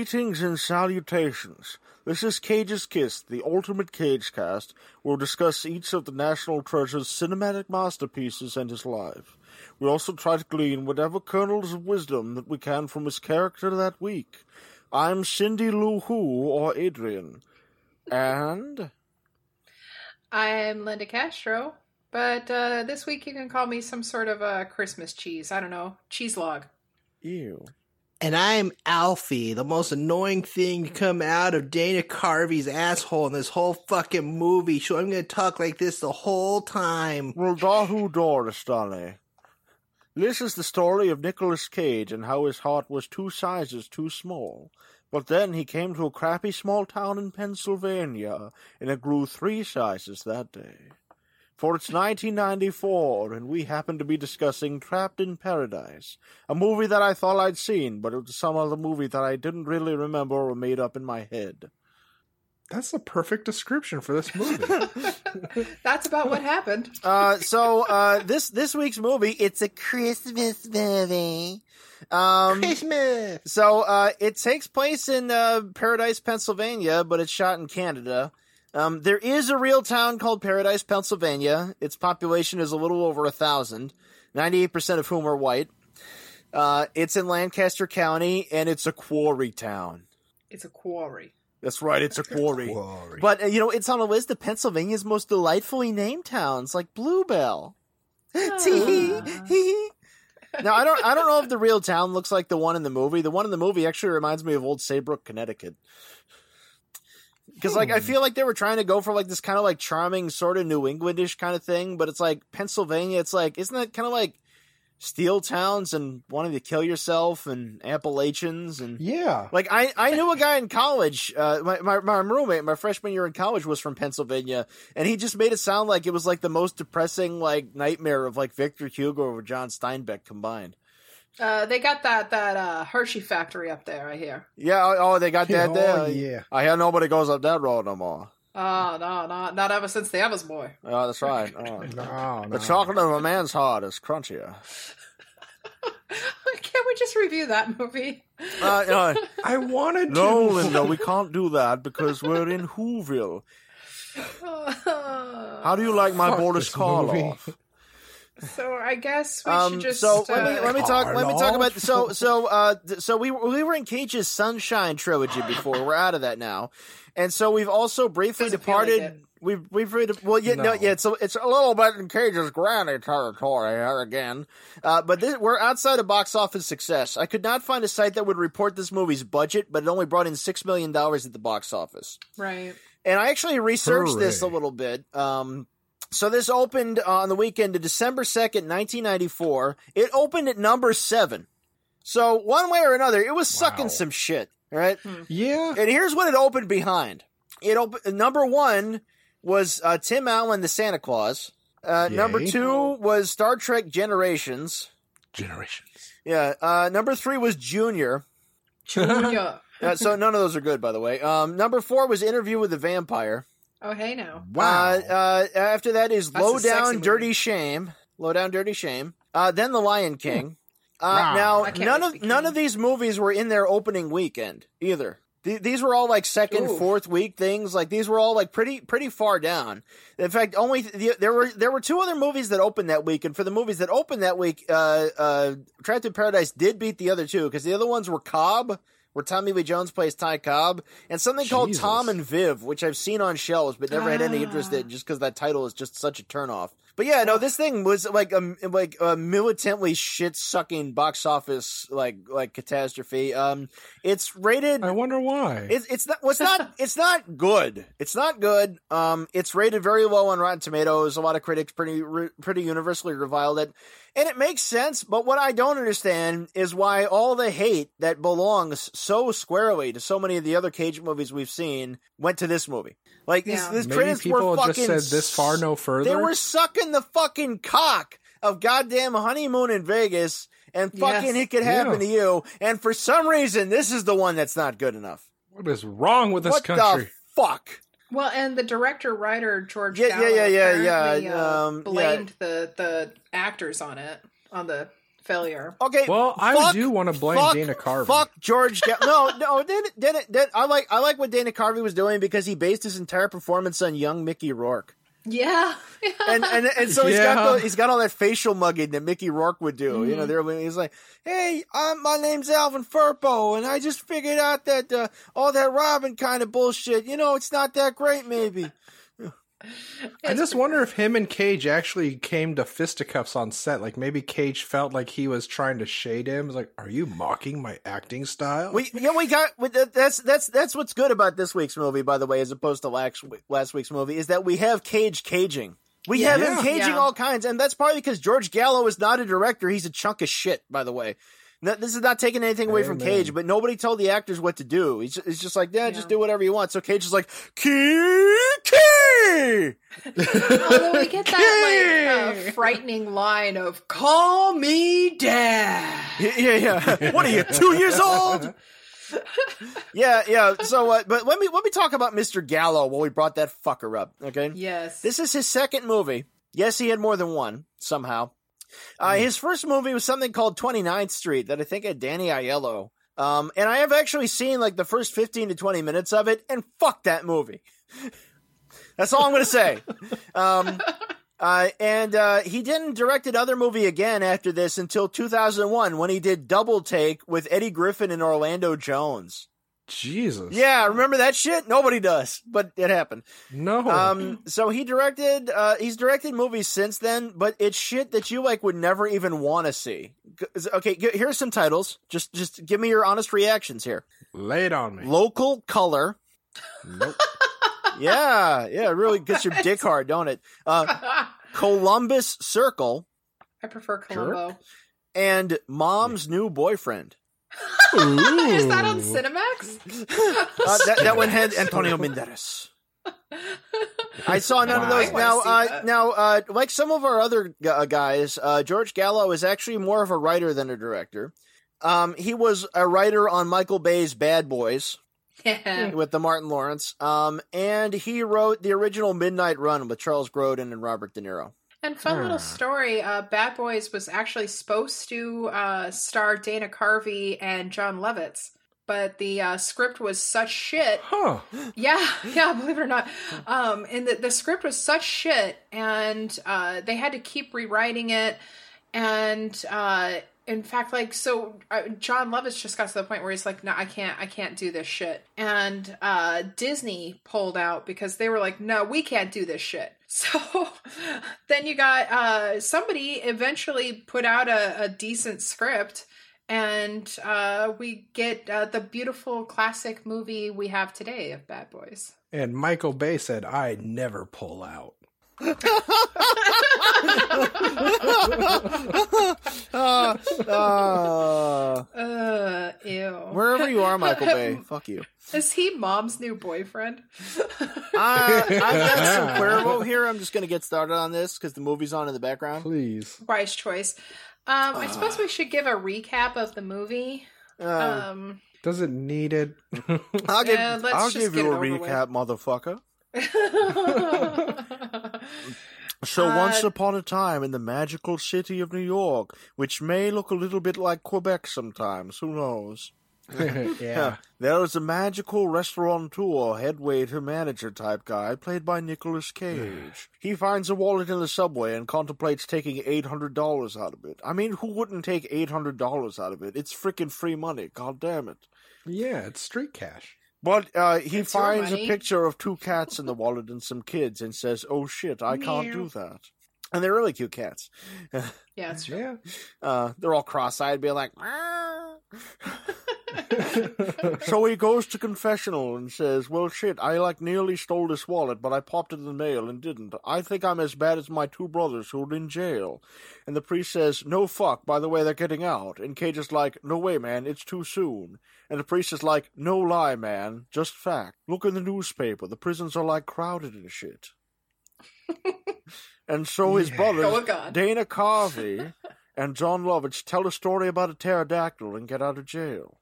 Greetings and salutations. This is Cage's Kiss, the ultimate Cage cast. We'll discuss each of the National Treasure's cinematic masterpieces and his life. We also try to glean whatever kernels of wisdom that we can from his character that week. I'm Cindy Lou Who, or Adrian. And. I'm Linda Castro, but uh, this week you can call me some sort of a Christmas cheese. I don't know, cheese log. Ew. And I'm Alfie, the most annoying thing to come out of Dana Carvey's asshole in this whole fucking movie. So I'm gonna talk like this the whole time. This is the story of Nicolas Cage and how his heart was two sizes too small. But then he came to a crappy small town in Pennsylvania, and it grew three sizes that day. For it's 1994, and we happen to be discussing Trapped in Paradise, a movie that I thought I'd seen, but it was some other movie that I didn't really remember or made up in my head. That's the perfect description for this movie. That's about what happened. Uh, so uh, this this week's movie, it's a Christmas movie. Um, Christmas. So uh, it takes place in uh, Paradise, Pennsylvania, but it's shot in Canada. Um, there is a real town called Paradise, Pennsylvania. Its population is a little over a thousand, ninety-eight percent of whom are white. Uh, it's in Lancaster County, and it's a quarry town. It's a quarry. That's right, it's a quarry. Quarry. But uh, you know, it's on a list of Pennsylvania's most delightfully named towns, like Bluebell. Tee-hee. now I don't I don't know if the real town looks like the one in the movie. The one in the movie actually reminds me of old Saybrook, Connecticut. Because like I feel like they were trying to go for like this kind of like charming sort of New Englandish kind of thing, but it's like Pennsylvania. It's like isn't that kind of like steel towns and wanting to kill yourself and Appalachians and yeah. like I, I knew a guy in college. Uh, my, my my roommate, my freshman year in college, was from Pennsylvania, and he just made it sound like it was like the most depressing like nightmare of like Victor Hugo or John Steinbeck combined. Uh, they got that that uh, Hershey factory up there. I hear. Yeah, oh, oh, they got that Oh, there. yeah. I hear nobody goes up that road no more. Oh no, no, not ever since the Evers boy. Oh, that's right. Oh. No, The no. chocolate of a man's heart is crunchier. Can't we just review that movie? Uh, no, I wanted to. no, Linda, we can't do that because we're in Whoville. How do you like my Fuck Boris this. Karloff? So I guess we Um, should just. so uh, let me let me talk let me talk about so so uh so we we were in Cage's Sunshine trilogy before we're out of that now, and so we've also briefly Doesn't feel like departed. We've we've read, well yeah no. No. yeah it's a, it's a little bit in Cage's granny territory here again, uh, but this, we're outside of box office success. I could not find a site that would report this movie's budget, but it only brought in six million dollars at the box office. right. And I actually researched this a little bit. Um, so this opened on the weekend of December 2nd, 1994. It opened at number seven. So one way or another, it was sucking Wow. some shit, right? Yeah. And here's what it opened behind. It opened, number one was uh, Tim Allen, the Santa Clause. Uh, number two was Star Trek Generations. Generations. Yeah. Uh, number three was Junior. Junior. Uh, so none of those are good, by the way. Um, number four was Interview with the Vampire. Oh hey now. Wow. Uh, uh, after that is That's Low a sexy Down movie. Dirty Shame. Low Down Dirty Shame. Uh, then The Lion King. Uh, Wow. now none of none of these movies were in their opening weekend either. Th- these were all like second, Ooh. fourth week things. Like these were all like pretty pretty far down. In fact, only the, there were there were two other movies that opened that week, and for the movies that opened that week, uh, uh, Trapped in Paradise did beat the other two because the other ones were Cobb. Where Tommy Lee Jones plays Ty Cobb, and something called Tom and Viv, which I've seen on shelves but never had any Ah. interest in, just because that title is just such a turnoff. But yeah, no, this thing was like a like a militantly shit sucking box office like like catastrophe. Um, it's rated. I wonder why. It's it's not. Well, it's not. It's not good. It's not good. Um, it's rated very low on Rotten Tomatoes. A lot of critics pretty re- pretty universally reviled it, and it makes sense. But what I don't understand is why all the hate that belongs so squarely to so many of the other Cage movies we've seen went to this movie. Like these, Yeah. these Maybe critics people were just said this far, no further. They were sucking the fucking cock of goddamn honeymoon in Vegas, and fucking Yes. it could happen Yeah. to you. And for some reason, this is the one that's not good enough. What is wrong with this what country? the fuck? Well, and the director writer George Yeah, yeah, Gallo yeah, yeah, apparently, yeah, uh, um, yeah. blamed the the actors on it. on the failure. Okay. Well, I fuck- do want to blame fuck- Dana Carvey. Fuck George. Ga- no, no. Dana, Dana, Dana, I like I like what Dana Carvey was doing because he based his entire performance on young Mickey Rourke, Yeah. and and, and so he's got the, he's got all that facial mugging that Mickey Rourke would do. You know, Mm-hmm. there he's like, "Hey, um, my name's Alvin Firpo, and I just figured out that uh, all that Robin kind of bullshit. You know, it's not that great, maybe." I just wonder if him and Cage actually came to fisticuffs on set. Like maybe Cage felt like he was trying to shade him. It's like, are you mocking my acting style? We yeah we got with that's that's that's what's good about this week's movie, by the way, as opposed to last last week's movie, is that we have Cage caging. We have him caging Yeah. all kinds, and that's probably because George Gallo is not a director; he's a chunk of shit. By the way, No, this is not taking anything away from Cage, but nobody told the actors what to do. He's just, it's just like, yeah, just do whatever you want. So Cage is like, key, key. Although we get that like uh, frightening line of "Call me Dad." Yeah, yeah, yeah. What are you, two years old? yeah, yeah. So, uh, but let me let me talk about Mr. Gallo while we brought that fucker up. Okay. Yes. This is his second movie. Yes, he had more than one somehow. Uh, his first movie was something called 29th Street that I think had Danny Aiello. Um, and I have actually seen like the first 15 to 20 minutes of it, and fuck that movie. That's all I'm going to say. Um, uh, and uh, he didn't direct another movie again after this until 2001 when he did Double Take with Eddie Griffin and Orlando Jones. Jesus. Yeah, remember that shit? Nobody does, but it happened. No. Um, so he directed, uh, he's directed movies since then, but it's shit that you like would never even want to see. Okay, g- here's some titles. Just, just give me your honest reactions here. Lay it on me. Local Color. Nope. Yeah, yeah, it really gets your dick hard, don't it? Uh, Columbus Circle I prefer Columbo. and Mom's New Boyfriend. Is that on Cinemax? Uh, that, that one had Antonio Banderas. I saw none of those. Now, uh, now, uh, like some of our other gu- uh, guys, uh, George Gallo is actually more of a writer than a director. Um, he was a writer on Michael Bay's Bad Boys Yeah. with the Martin Lawrence. Um, and he wrote the original Midnight Run with Charles Grodin and Robert De Niro. And fun little story, uh, Bad Boys was actually supposed to uh, star Dana Carvey and Jon Lovitz, but the uh, script was such shit. Huh. Yeah, yeah, believe it or not. Um, and the, the script was such shit, and uh, they had to keep rewriting it. And uh, in fact, like, so uh, Jon Lovitz just got to the point where he's like, "No, I can't, I can't do this shit." And uh, Disney pulled out because they were like, "No, we can't do this shit." So then you got uh, somebody eventually put out a, a decent script. And uh, we get uh, the beautiful classic movie we have today of Bad Boys. And Michael Bay said, I never pull out. Uh, uh, Uh, ew. wherever you are, Michael Bay, fuck you. Is he mom's new boyfriend? Uh, I've got some Cuervo here. I'm just going to get started on this because the movie's on in the background. Please. Wise choice. Um, I suppose we should give a recap of the movie. Uh, Um, Does it need it? I'll give, yeah, let's I'll just give you a over with. recap, motherfucker. So Uh, once upon a time in the magical city of New York, which may look a little bit like Quebec sometimes, who knows? yeah. There was a magical restaurateur, head waiter, manager type guy played by Nicolas Cage. he finds a wallet in the subway and contemplates taking $800 out of it. I mean, who wouldn't take $800 out of it? It's freaking free money, god damn it. Yeah, it's street cash. But uh, he It's finds a picture of two cats in the wallet and some kids and says, "Oh shit, I can't do that." And they're really cute cats. yeah, it's true. Yeah. Uh, they're all cross-eyed, being like. "Meow." so he goes to confessional and says, "Well, shit, I like nearly stole this wallet, but I popped it in the mail and didn't. I think I'm as bad as my two brothers who are in jail." And the priest says, "No fuck. By the way, they're getting out." And Cage is like, "No way, man. It's too soon." And the priest is like, "No lie, man. Just fact. Look in the newspaper. The prisons are like crowded and shit." and so his Yeah. brothers, Go with God. Dana Carvey and Jon Lovitz, tell a story about a pterodactyl and get out of jail.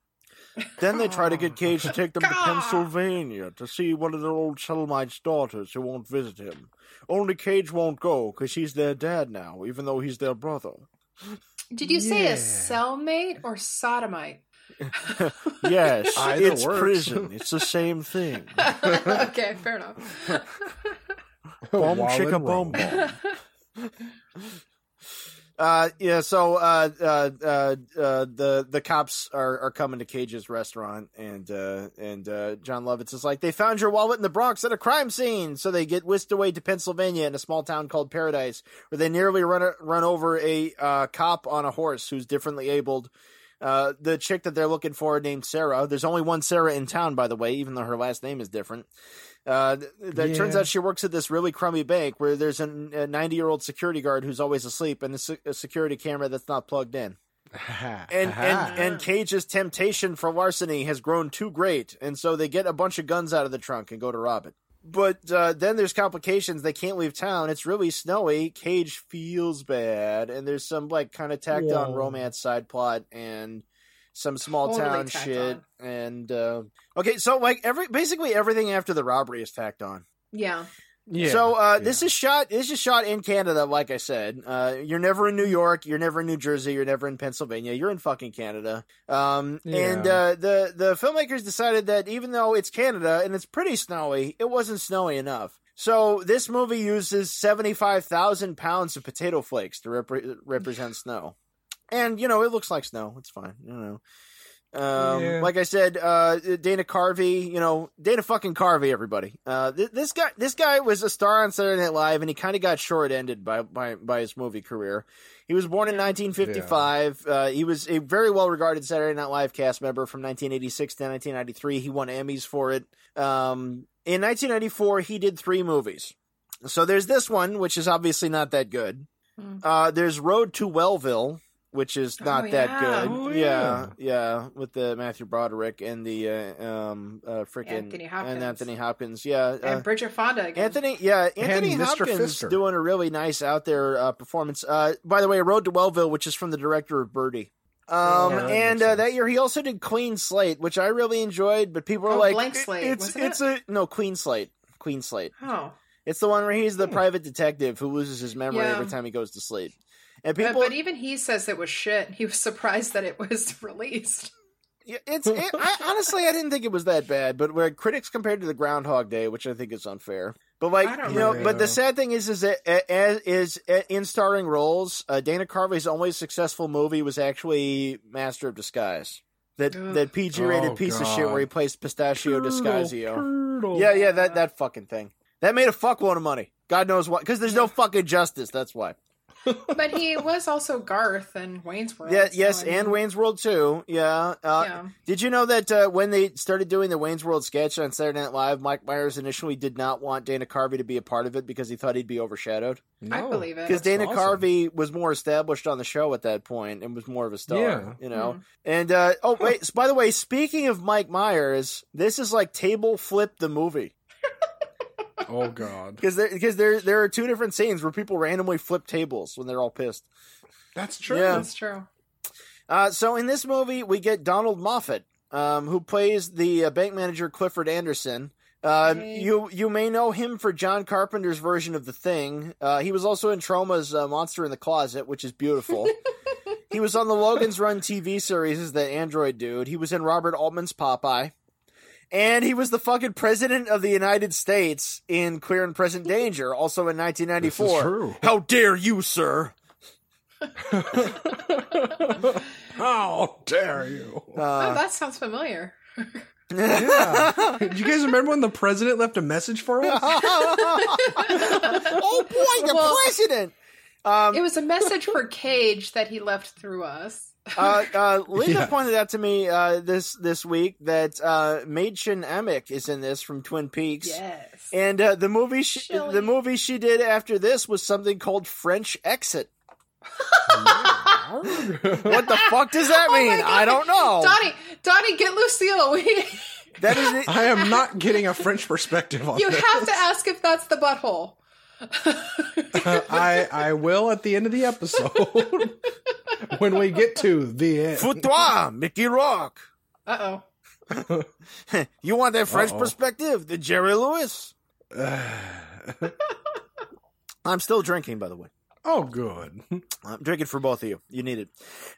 Then they try to get Cage to take them to Pennsylvania to see one of their old Shelmite's daughters who won't visit him. Only Cage won't go because he's their dad now, even though he's their brother. Did you say Yeah. a cellmate or sodomite? Yes, Either it's works. prison. It's the same thing. okay, fair enough. Boom, While chicka, in boom, Rome. boom. Uh, yeah, so uh, uh, uh, uh, the the cops are, are coming to Cage's restaurant, and uh, and uh, Jon Lovitz is like, they found your wallet in the Bronx at a crime scene, so they get whisked away to Pennsylvania in a small town called Paradise, where they nearly run run over a uh, cop on a horse who's differently abled. Uh, the chick that they're looking for named Sarah. There's only one Sarah in town, by the way, even though her last name is different. Uh, th- that turns out she works at this really crummy bank where there's a 90 year old security guard who's always asleep and a, se- a security camera that's not plugged in. And, and and Cage's temptation for larceny has grown too great, and so they get a bunch of guns out of the trunk and go to rob it. But uh, then there's complications. They can't leave town. It's really snowy. Cage feels bad, and there's some like kind of tacked on romance side plot and some small Totally town tacked shit. And uh, okay, so like every basically everything after the robbery is tacked on. Yeah. yeah. So uh, yeah. this is shot. This is shot in Canada, like I said. Uh, you're never in New York. You're never in New Jersey. You're never in Pennsylvania. You're in fucking Canada. Um, and uh, the the filmmakers decided that even though it's Canada and it's pretty snowy, it wasn't snowy enough. So this movie uses seventy five thousand pounds of potato flakes to repre- represent snow, and you know it looks like snow. It's fine. You know. Um, Yeah. like I said, uh, Dana Carvey, you know, Dana fucking Carvey, everybody. Uh, th- this guy, this guy was a star on Saturday Night Live, and he kind of got short-ended by, by by his movie career. He was born in 1955. Uh, he was a very well-regarded Saturday Night Live cast member from 1986 to 1993. He won Emmys for it. Um, in 1994, he did three movies. So there's this one, which is obviously not that good. Hmm. Uh, there's Road to Wellville, which is not Oh, that yeah. good. Oh, yeah. yeah. yeah, with the Matthew Broderick and the uh, um uh freaking Anthony Hopkins. and Anthony Hopkins. Yeah, And uh, Bridget Fonda again. Anthony. Yeah, Anthony Mr. Hopkins Fisker. doing a really nice out there uh, performance. Uh, by the way, Road to Wellville, which is from the director of Birdy. Um, Yeah, and uh, that year he also did Clean Slate, which I really enjoyed. But people were Oh, like, Blank Slate, it's wasn't it's a no Queen Slate, Queen Slate. Oh. It's the one where he's the Hmm. private detective who loses his memory Yeah. every time he goes to sleep. And But, people, but even he says it was shit. He was surprised that it was released. Yeah, it's it, I, honestly I didn't think it was that bad, but where critics compared to the Groundhog Day, which I think is unfair. But like you know, know. but the sad thing is, is that as is uh, in starring roles, uh, Dana Carvey's only successful movie was actually Master of Disguise. That Ugh. that PG rated Oh, piece of shit where he plays Pistachio Disguisio. Turtle. Yeah, yeah, that that fucking thing. That made a fuckload of money. God knows why, because there's no fucking justice. That's why. But he was also Garth and Wayne's World. Yeah, so, yes, I mean, and Wayne's World too. Yeah. Uh, Yeah. Did you know that uh, when they started doing the Wayne's World sketch on Saturday Night Live, Mike Myers initially did not want Dana Carvey to be a part of it because he thought he'd be overshadowed? I believe it. Because Dana awesome. Carvey was more established on the show at that point and was more of a star. Yeah. You know. Hmm. And uh, oh wait, so by the way, speaking of Mike Myers, this is like table flip the movie Oh God, because there because there there are two different scenes where people randomly flip tables when they're all pissed. that's true. Yeah. That's true. Uh, so in this movie, we get Donald Moffat, um, who plays the uh, bank manager Clifford Anderson. Uh, Yay. you you may know him for John Carpenter's version of The Thing. Uh, he was also in Troma's uh, Monster in the Closet, which is beautiful. he was on the Logan's Run TV series as the android dude. He was in Robert Altman's Popeye. And he was the fucking president of the United States in Clear and Present Danger, also in 1994. True. How dare you, sir? How dare you? Uh, oh, that sounds familiar. yeah. Do you guys remember when the president left a message for us? oh boy, the Well- president. Um, It was a message for Cage that he left through us. Uh, uh, Linda Yeah. pointed out to me uh, this this week that uh, Mädchen Amick is in this from Twin Peaks, Yes. and uh, the movie she, Shelley. the movie she did after this was something called French Exit. What the fuck does that Oh mean? God. I don't know. Donnie, Donnie, get Lucille. We, That is it. I am not getting a French perspective on you this. have to ask if that's the butthole. I I will at the end of the episode when we get to the end. Foutoir, Mickey Rock. Uh oh. You want that French Uh-oh. perspective? The Jerry Lewis. I'm still drinking, by the way. Oh, good. I'm drinking for both of you. You need it.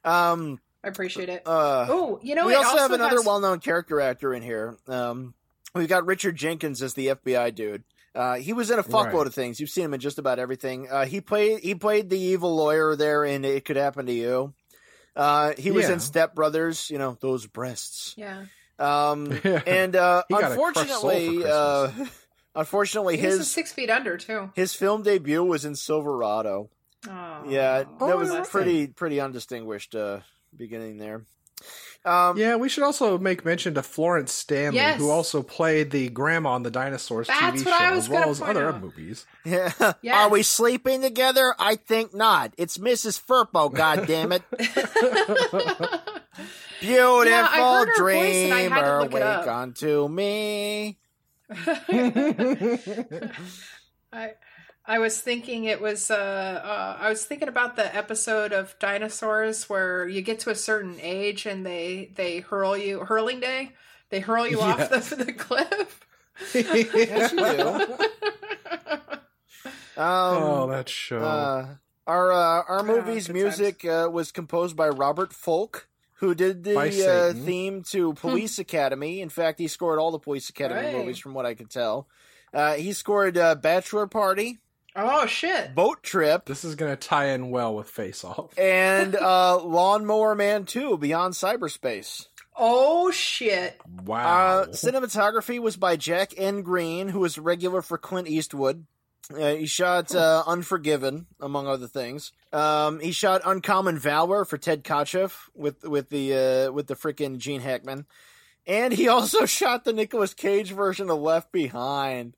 Um, I appreciate it. uh, oh, you know, we it also, have another has- well-known character actor in here. Um, we've got Richard Jenkins as the FBI dude. Uh, he was in a fuckload Right. of things. You've seen him in just about everything. Uh, he played he played the evil lawyer there in It Could Happen to You. Uh, he was in Step Brothers. You know those breasts. Yeah. Um, and uh, He got a crushed soul for unfortunately, uh, unfortunately, He's his six feet under too. his film debut was in Silverado. Oh, Yeah, Oh, that was that's pretty pretty undistinguished uh, beginning there. Um, Yeah, we should also make mention to Florence Stanley, Yes. who also played the grandma on the Dinosaurs That's TV show, as well as other out. movies. Yeah. Yes. Are we sleeping together? I think not. It's Mrs. Firpo, God damn it. Beautiful Yeah, I heard her voice and I had to dreamer, wake up. unto me. I I was thinking it was uh, uh I was thinking about the episode of dinosaurs where you get to a certain age and they they hurl you hurling day they hurl you off the, the cliff. Yes, you do. Um, oh, that show. uh, our uh, our movie's good music uh, was composed by Robert Folk, who did the uh, theme to Police Academy. In fact, he scored all the Police Academy Right. movies, from what I can tell. Uh, he scored uh, Bachelor Party, oh shit! Boat Trip, this is going to tie in well with Face Off. and uh, Lawnmower Man 2 Beyond Cyberspace. Oh shit! Wow. Uh, cinematography was by Jack N. Green, who was a regular for Clint Eastwood. Uh, he shot uh, Unforgiven, among other things. Um, he shot Uncommon Valor for Ted Kotcheff with with the uh, with the frickin' Gene Hackman, and he also shot the Nicolas Cage version of Left Behind.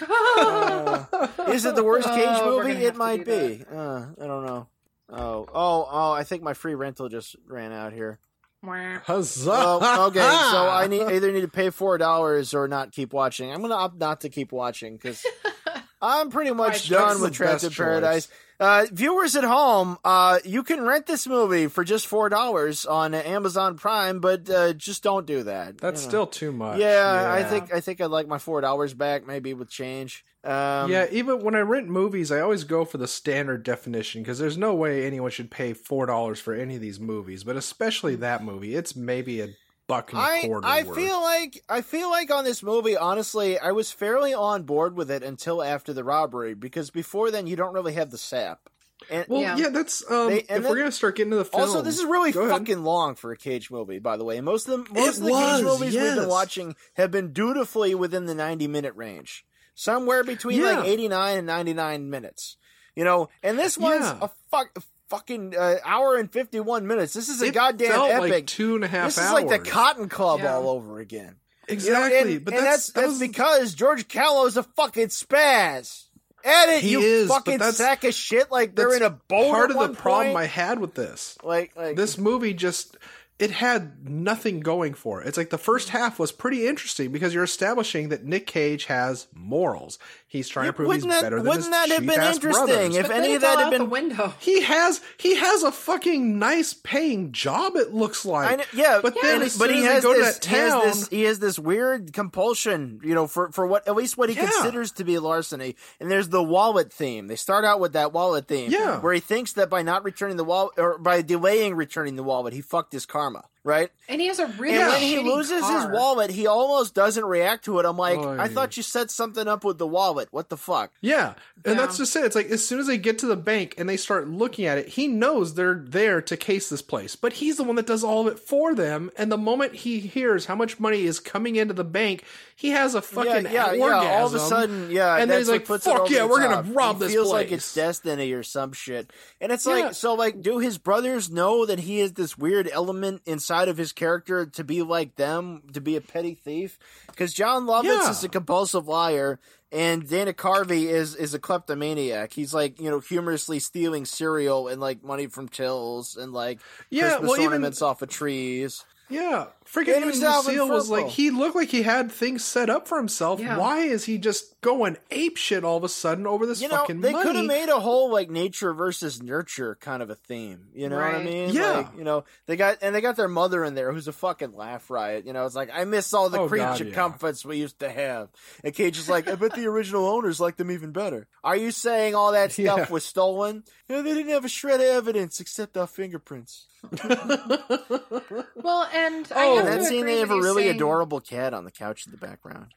Uh, is it the worst Cage Oh, movie? It might be. Uh, I don't know. Oh, oh, oh! I think my free rental just ran out here. Huzzah! Oh, okay, so I need either need to pay four dollars or not keep watching. I'm gonna opt not to keep watching because I'm pretty much done with the Trapped in best Paradise. Uh, viewers at home, uh, you can rent this movie for just four dollars on Amazon Prime, but uh, just don't do that. That's You know. still too much. yeah, I think I think I'd like my four dollars back, maybe with change. Um, yeah, even when I rent movies, I always go for the standard definition because there's no way anyone should pay four dollars for any of these movies, but especially that movie. It's maybe a buck and a I quarter. I worth. feel like I feel like on this movie, honestly, I was fairly on board with it until after the robbery because before then you don't really have the sap. And Well, Yeah. yeah, that's um. They- if and we're gonna start getting to the film, also, this is really Go ahead. fucking long for a Cage movie, by the way. Most of the most It of the Cage was, movies we've been watching have been dutifully within the ninety minute range, somewhere between Yeah. like eighty nine and ninety nine minutes. You know, and this one's Yeah. a fuck. Fucking uh, hour and fifty one minutes. This is a It goddamn felt epic. like two and a half this is like the Cotton Club Yeah. all over again. You know, exactly, and, but and that's that's that's, that was- because George Gallo's a fucking spaz. Edit, He you is, but fucking that's- sack of shit! Like they're in a boat. part at of one the problem I had with this. like like This movie just it had nothing going for it. It's like the first half was pretty interesting because you're establishing that Nick Cage has morals. He's trying to prove he's wouldn't that, better than wouldn't his that have been interesting brothers. if But any of that had been? window. He has he has a fucking nice paying job. It looks like. I know, yeah, but but then as but soon he as has go to this, that he has this he has this weird compulsion, you know, for for what at least what he Yeah. considers to be larceny. And there's the wallet theme. They start out with that wallet theme, Yeah. where he thinks that by not returning the wallet or by delaying returning the wallet, he fucked his karma, right? And he has a really And when he shitty loses his wallet, he almost doesn't react to it. I'm like, Oh, I yeah. thought you set something up with the wallet. What the fuck? Yeah, and Yeah. that's just it. It's like as soon as they get to the bank and they start looking at it, he knows they're there to case this place, but he's the one that does all of it for them. And the moment he hears how much money is coming into the bank, he has a fucking yeah, yeah, orgasm. yeah. All of a sudden, yeah, and then he's like, what puts it "Fuck yeah, we're top. gonna rob he this feels place." like it's destiny or some shit. And it's Yeah. like, so like, do his brothers know that he is this weird element inside of his character to be like them, to be a petty thief? Because Jon Lovitz Yeah. is a compulsive liar. And Dana Carvey is is a kleptomaniac. He's like you know humorously stealing cereal and like money from tills and like Yeah, Christmas well, even- ornaments off of trees. Yeah, freaking Get even Lucille was purple. like he looked like he had things set up for himself. Yeah. Why is he just going ape shit all of a sudden over this You know, fucking they could have made a whole like nature versus nurture kind of a theme. You know what I mean? Yeah. Like, you know, they got and they got their mother in there who's a fucking laugh riot. You know, it's like I miss all the Oh, creature God, yeah. comforts we used to have. And Cage is like, I bet the original owners liked them even better. Are you saying all that stuff Yeah. was stolen? Yeah, they didn't have a shred of evidence except our fingerprints. Well, and I Oh, have In to scene, they have a really saying- adorable cat on the couch in the background.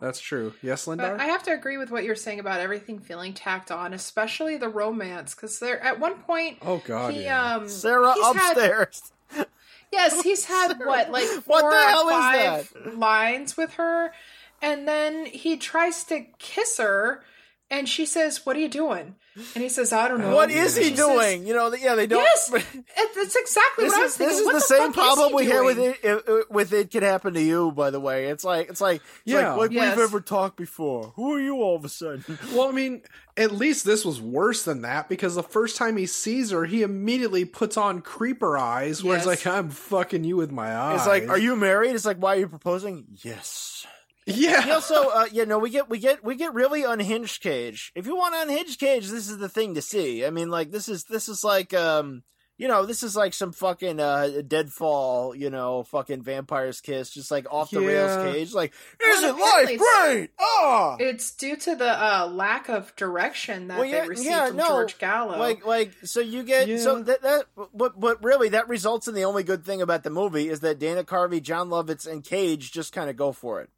That's true. Yes, Linda. I have to agree with what you're saying about everything feeling tacked on, especially the romance, because they're at one point oh God, he yeah. um Sarah he's had- upstairs. yes he's had what like What four the or hell is five lines with her, and then he tries to kiss her, and she says, "What are you doing?" And he says, "I don't know." what is he She says, doing? you know, yeah, they don't. Yes, it- that's exactly This what I is was thinking. this is What the, the same problem we hear with it, it, it- with it could happen to you. By the way, it's like it's like it's Yeah. like, like Yes. we've ever talked before. Who are you all of a sudden? Well, I mean, at least this was worse than that because the first time he sees her, he immediately puts on creeper eyes, where it's like, "I'm fucking you with my eyes." It's like, are you married? It's like, why are you proposing? Yes. Yeah. He also, uh, yeah, no, we get we get we get really unhinged Cage. If you want unhinged Cage, this is the thing to see. I mean, like this is this is like um. You know, this is like some fucking uh, deadfall, you know, fucking vampire's kiss, just like off the rails cage. Like, isn't apparently life great? Ah, It's due to the uh, lack of direction that Well, yeah, they received yeah, from no, George Gallo. like like so you get so that that but but really that results in the only good thing about the movie is that Dana Carvey, Jon Lovitz, and Cage just kind of go for it,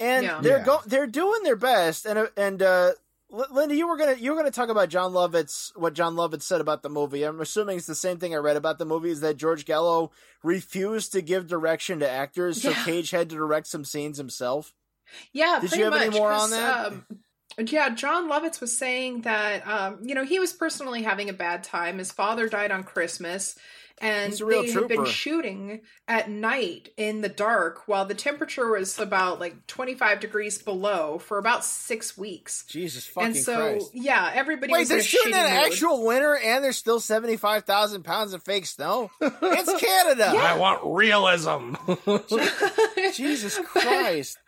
and Yeah. they're Yeah. go they're doing their best. And uh, and uh, L- Linda, you were gonna you were gonna talk about Jon Lovitz what Jon Lovitz said about the movie. I'm assuming it's the same thing I read about the movie is that George Gallo refused to give direction to actors, so Cage had to direct some scenes himself. Yeah, Did pretty you have any more on that? Um, yeah, Jon Lovitz was saying that um, you know he was personally having a bad time. His father died on Christmas, and He's a real they had been shooting at night in the dark while the temperature was about like twenty five degrees below for about six weeks. Jesus fucking and so, Christ! yeah, everybody Wait, was they're shooting shitty in mood. actual winter, and there's still seventy five thousand pounds of fake snow. It's Canada. I want realism. Jesus Christ!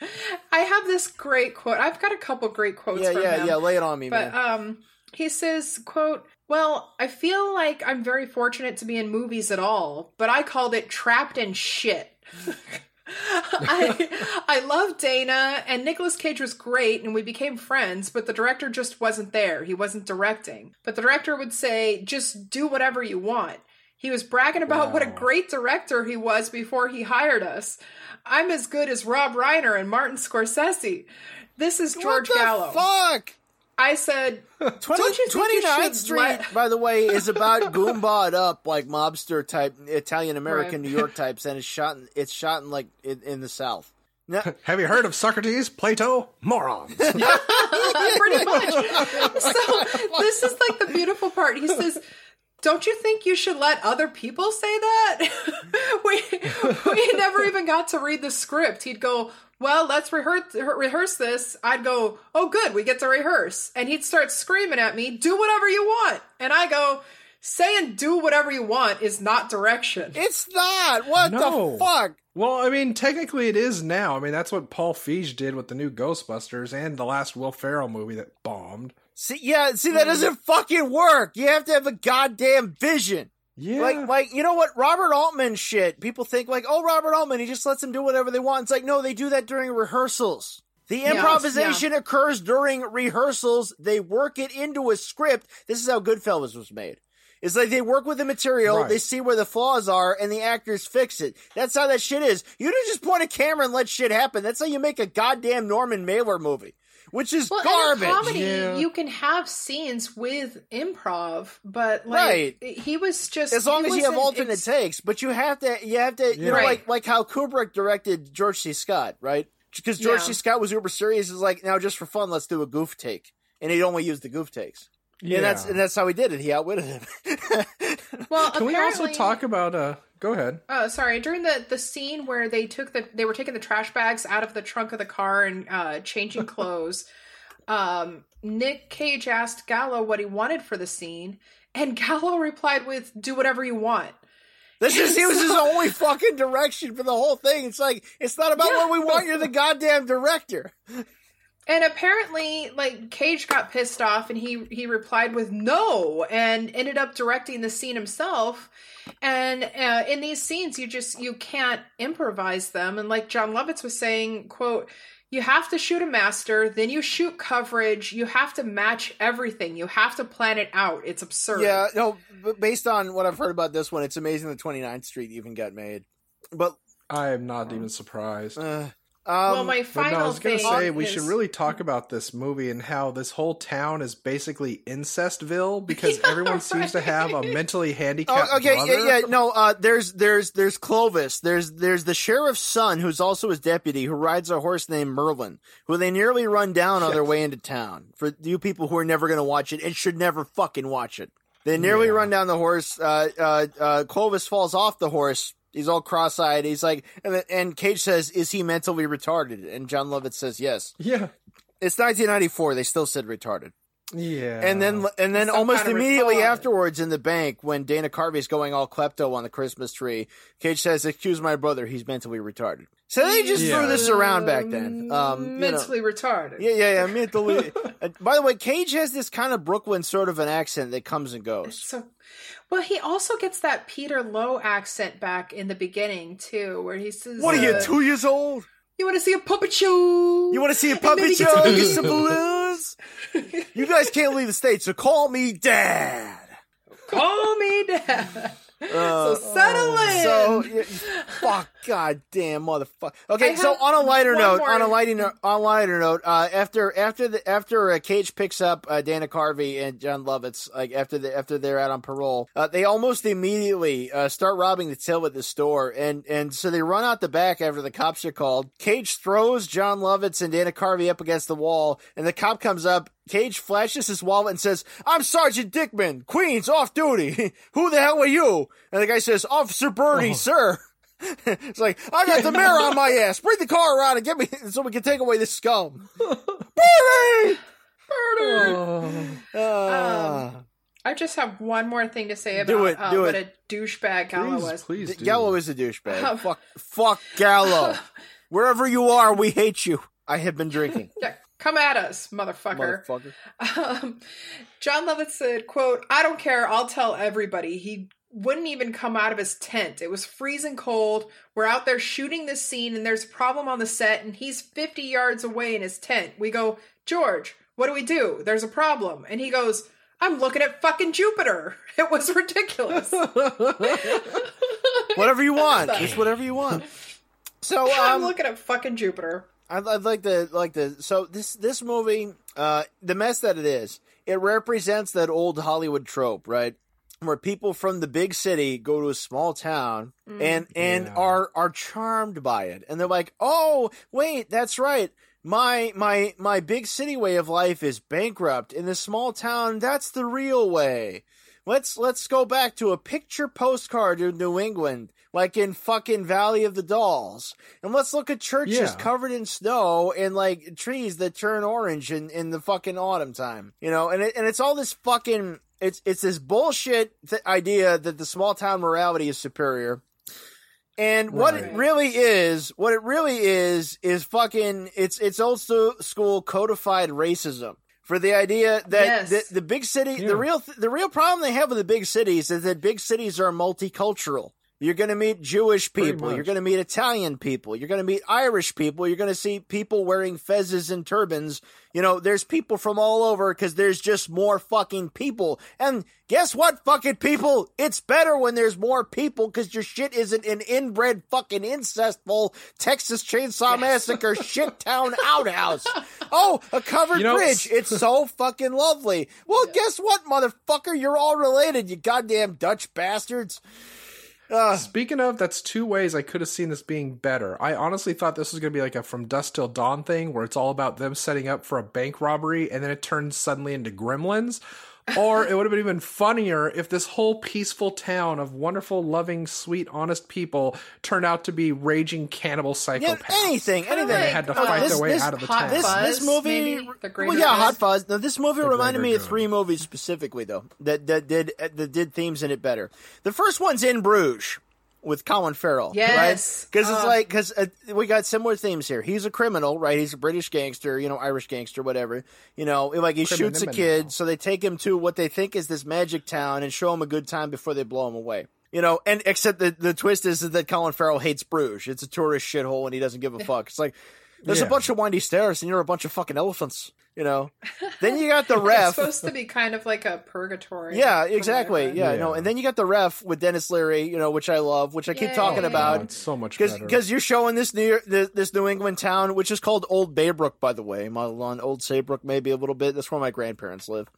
I have this great quote. I've got a couple great quotes. yeah, from yeah, him. yeah. Lay it on me, But man. um he says, quote, Well, I feel like I'm very fortunate to be in movies at all, but I called it trapped in shit. I I love Dana and Nicolas Cage was great and we became friends, but the director just wasn't there. He wasn't directing. But the director would say, just do whatever you want. He was bragging about what a great director he was before he hired us. I'm as good as Rob Reiner and Martin Scorsese. This is George what the Gallo. fuck? I said, 20, Don't you think 29th should Street, let- by the way, is about goombawed up like mobster type Italian American Right. New York types, and it's shot. In, it's shot in like in, in the South. Now, Have you heard of Socrates, Plato, morons? pretty much. So this is like the beautiful part. He says, "Don't you think you should let other people say that?" we we never even got to read the script. He'd go, "Well, let's rehearse rehearse this." I'd go, "Oh, good, we get to rehearse." And he'd start screaming at me, "Do whatever you want," and I go. Saying do whatever you want is not direction. it's not. What No. the fuck? well, I mean, technically it is now. I mean, that's what Paul Feig did with the new Ghostbusters and the last Will Ferrell movie that bombed. See, yeah, see, that hmm. doesn't fucking work. You have to have a goddamn vision. Yeah. Like, like you know what? Robert Altman shit. People think like, oh, Robert Altman, he just lets them do whatever they want. It's like, no, they do that during rehearsals. The improvisation occurs during rehearsals. They work it into a script. This is how Goodfellas was made. It's like they work with the material, Right. they see where the flaws are, and the actors fix it. That's how that shit is. You don't just point a camera and let shit happen. That's how you make a goddamn Norman Mailer movie, which is Well, garbage. in comedy, Yeah. you can have scenes with improv, but like Right. he was just as long as you have wasn't alternate ex- takes, but you have to, you have to, you know, Right. like like how Kubrick directed George C. Scott, right? Because George Yeah. C. Scott was uber serious. Is like now just for fun, let's do a goof take, and he'd only use the goof takes, yeah. and that's and that's how he did it. He outwitted him. Well, Can we also talk about? uh Go ahead. Uh, sorry, during the the scene where they took the they were taking the trash bags out of the trunk of the car and uh, changing clothes. um, Nick Cage asked Gallo what he wanted for the scene, and Gallo replied with "Do whatever you want." This is he was his only fucking direction for the whole thing. It's like it's not about Yeah. what we want. You're the goddamn director. And apparently, like Cage got pissed off, and he he replied with no, and ended up directing the scene himself. And uh, in these scenes, you just you can't improvise them. And like Jon Lovitz was saying, quote. You have to shoot a master, then you shoot coverage. You have to match everything. You have to plan it out. It's absurd. Yeah, no. But based on what I've heard about this one, it's amazing that 29th Street even got made. But I am not even surprised. uh, um, well, my final I was gonna say we is- should really talk about this movie and how this whole town is basically Incestville because Yeah, everyone seems to have a mentally handicapped Oh, okay, brother. yeah, yeah, no. Uh, there's there's there's Clovis. There's there's the sheriff's son, who's also his deputy, who rides a horse named Merlin, who they nearly run down on their way into town. For you people who are never going to watch it and should never fucking watch it, they nearly Yeah. run down the horse. Uh, uh, uh, Clovis falls off the horse. He's all cross-eyed. He's like, and, and Cage says, "Is he mentally retarded?" And Jon Lovitz says, "Yes." Yeah. It's 1994. They still said retarded. Yeah. And then, and then Some almost kind of immediately retard. afterwards, in the bank, when Dana Carvey's going all klepto on the Christmas tree, Cage says, "Excuse my brother, he's mentally retarded." So they just Yeah. threw this around back then. Um, you know. mentally retarded. yeah, yeah, yeah, mentally. By the way, Cage has this kind of Brooklyn sort of an accent that comes and goes. So, well, he also gets that Peter Lowe accent back in the beginning too, where he says, What are you, uh, two years old? You want to see a puppet show? You want to see a puppet show? gets- Get some balloons? You guys can't leave the state, so call me Dad. Call me dad. Uh, so settle in. So, yeah, fuck, goddamn motherfucker. Okay, so on a lighter note, more- on a lighting on a lighter note, uh, after after the after uh, Cage picks up uh, Dana Carvey and Jon Lovitz, like after the after they're out on parole, uh, they almost immediately uh, start robbing the till at the store, and and so they run out the back after the cops are called. Cage throws Jon Lovitz and Dana Carvey up against the wall, and the cop comes up. Cage flashes his wallet and says, "I'm Sergeant Dickman, Queens, off duty. Who the hell are you?" And the guy says, "Officer Birdie, sir." it's like I got the mirror on my ass. Bring the car around and get me so we can take away this scum. Birdie. Oh. Uh, I just have one more thing to say about Do it, uh, do what it. a douchebag Gallo please, was. please do. Gallo is a douchebag. Fuck, fuck Gallo. Wherever you are, we hate you. I have been drinking, Yeah, come at us, motherfucker. motherfucker. Um, Jon Lovitz said, "quote I don't care. I'll tell everybody." He wouldn't even come out of his tent. It was freezing cold. We're out there shooting this scene, and there's a problem on the set, and he's 50 yards away in his tent. We go, George, what do we do? There's a problem, and he goes. I'm looking at fucking Jupiter. It was ridiculous. Whatever you want, just whatever you want. So I'm um, looking at fucking Jupiter. I'd, I'd like to like the so this this movie, uh, the mess that it is, it represents that old Hollywood trope, right? Where people from the big city go to a small town mm. and and Yeah. are are charmed by it, and they're like, oh wait, that's right. My my my big city way of life is bankrupt. In the small town, that's the real way. Let's let's go back to a picture postcard of New England, like in fucking Valley of the Dolls, and let's look at churches Yeah. covered in snow and like trees that turn orange in, in the fucking autumn time. You know, and it, and it's all this fucking it's it's this bullshit th- idea that the small town morality is superior. And what it really is, what it really is, is fucking it's it's old school codified racism for the idea that Yes. the, the big city, Yeah. the real th- the real problem they have with the big cities is that big cities are multicultural. You're going to meet Jewish people. You're going to meet Italian people. You're going to meet Irish people. You're going to see people wearing fezzes and turbans. You know, there's people from all over because there's just more fucking people. And guess what, fucking people? It's better when there's more people because your shit isn't an inbred fucking incestful Texas Chainsaw Massacre shit town outhouse. Oh, a covered You know- bridge. It's so fucking lovely. Well, guess what, motherfucker? You're all related, you goddamn Dutch bastards. Uh, Speaking of, that's two ways I could have seen this being better. I honestly thought this was going to be like a From Dusk Till Dawn thing where it's all about them setting up for a bank robbery and then it turns suddenly into gremlins. Or it would have been even funnier if this whole peaceful town of wonderful, loving, sweet, honest people turned out to be raging cannibal yeah, psychopaths. anything, Kinda anything. They had to like, fight uh, their way this- out of the Hot town. This Fuzz, this movie, maybe? The Greater well, yeah, Good? Hot Fuzz. No, this movie The reminded me Greater of three movies specifically, though that that did that did themes in it better. The first one's in Bruges, with Colin Farrell. Yes. Because it's Uh. like, because uh, we got similar themes here. He's a criminal, right? He's a British gangster, you know, Irish gangster, whatever. You know, like he shoots a Criminal. kid, so they take him to what they think is this magic town and show him a good time before they blow him away. You know, and except the, the twist is that Colin Farrell hates Bruges. It's a tourist shithole and he doesn't give a fuck. It's like, there's a bunch of windy stairs and you're a bunch of fucking elephants, you know? then you got the It's ref. supposed to be kind of like a purgatory. Yeah, exactly. Yeah, Yeah. no, and then you got the ref with Denis Leary, you know, which I love, which I keep Yay. talking Oh, about it's so much because better. because you're showing this New this, this New England town, which is called Old Baybrook, by the way, modeled on Old Saybrook, maybe a little bit. That's where my grandparents live.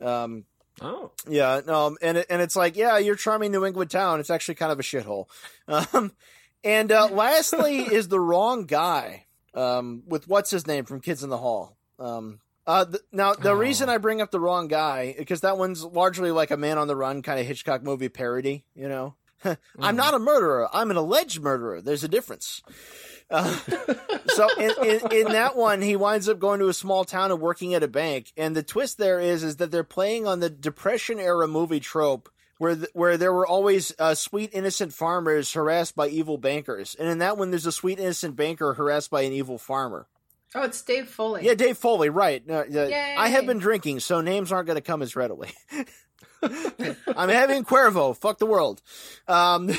Um, oh, yeah, no, and it, and it's like, yeah, you're charming New England town. It's actually kind of a shithole. Um, and uh, lastly is the wrong guy. Um, with what's his name from Kids in the Hall. Um, uh, th- now the Oh. reason I bring up the wrong guy because that one's largely like a Man on the Run kind of Hitchcock movie parody. You know, I'm not a murderer. I'm an alleged murderer. There's a difference. Uh, so in, in, in that one, he winds up going to a small town and working at a bank. And the twist there is is that they're playing on the Depression era movie trope. Where, th- where there were always uh, sweet innocent farmers harassed by evil bankers, and in that one there's a sweet innocent banker harassed by an evil farmer. Oh, it's Dave Foley. Yeah, Dave Foley, right? Uh, uh, Yay. I have been drinking, so names aren't going to come as readily. I'm having Cuervo. Fuck the world. Um,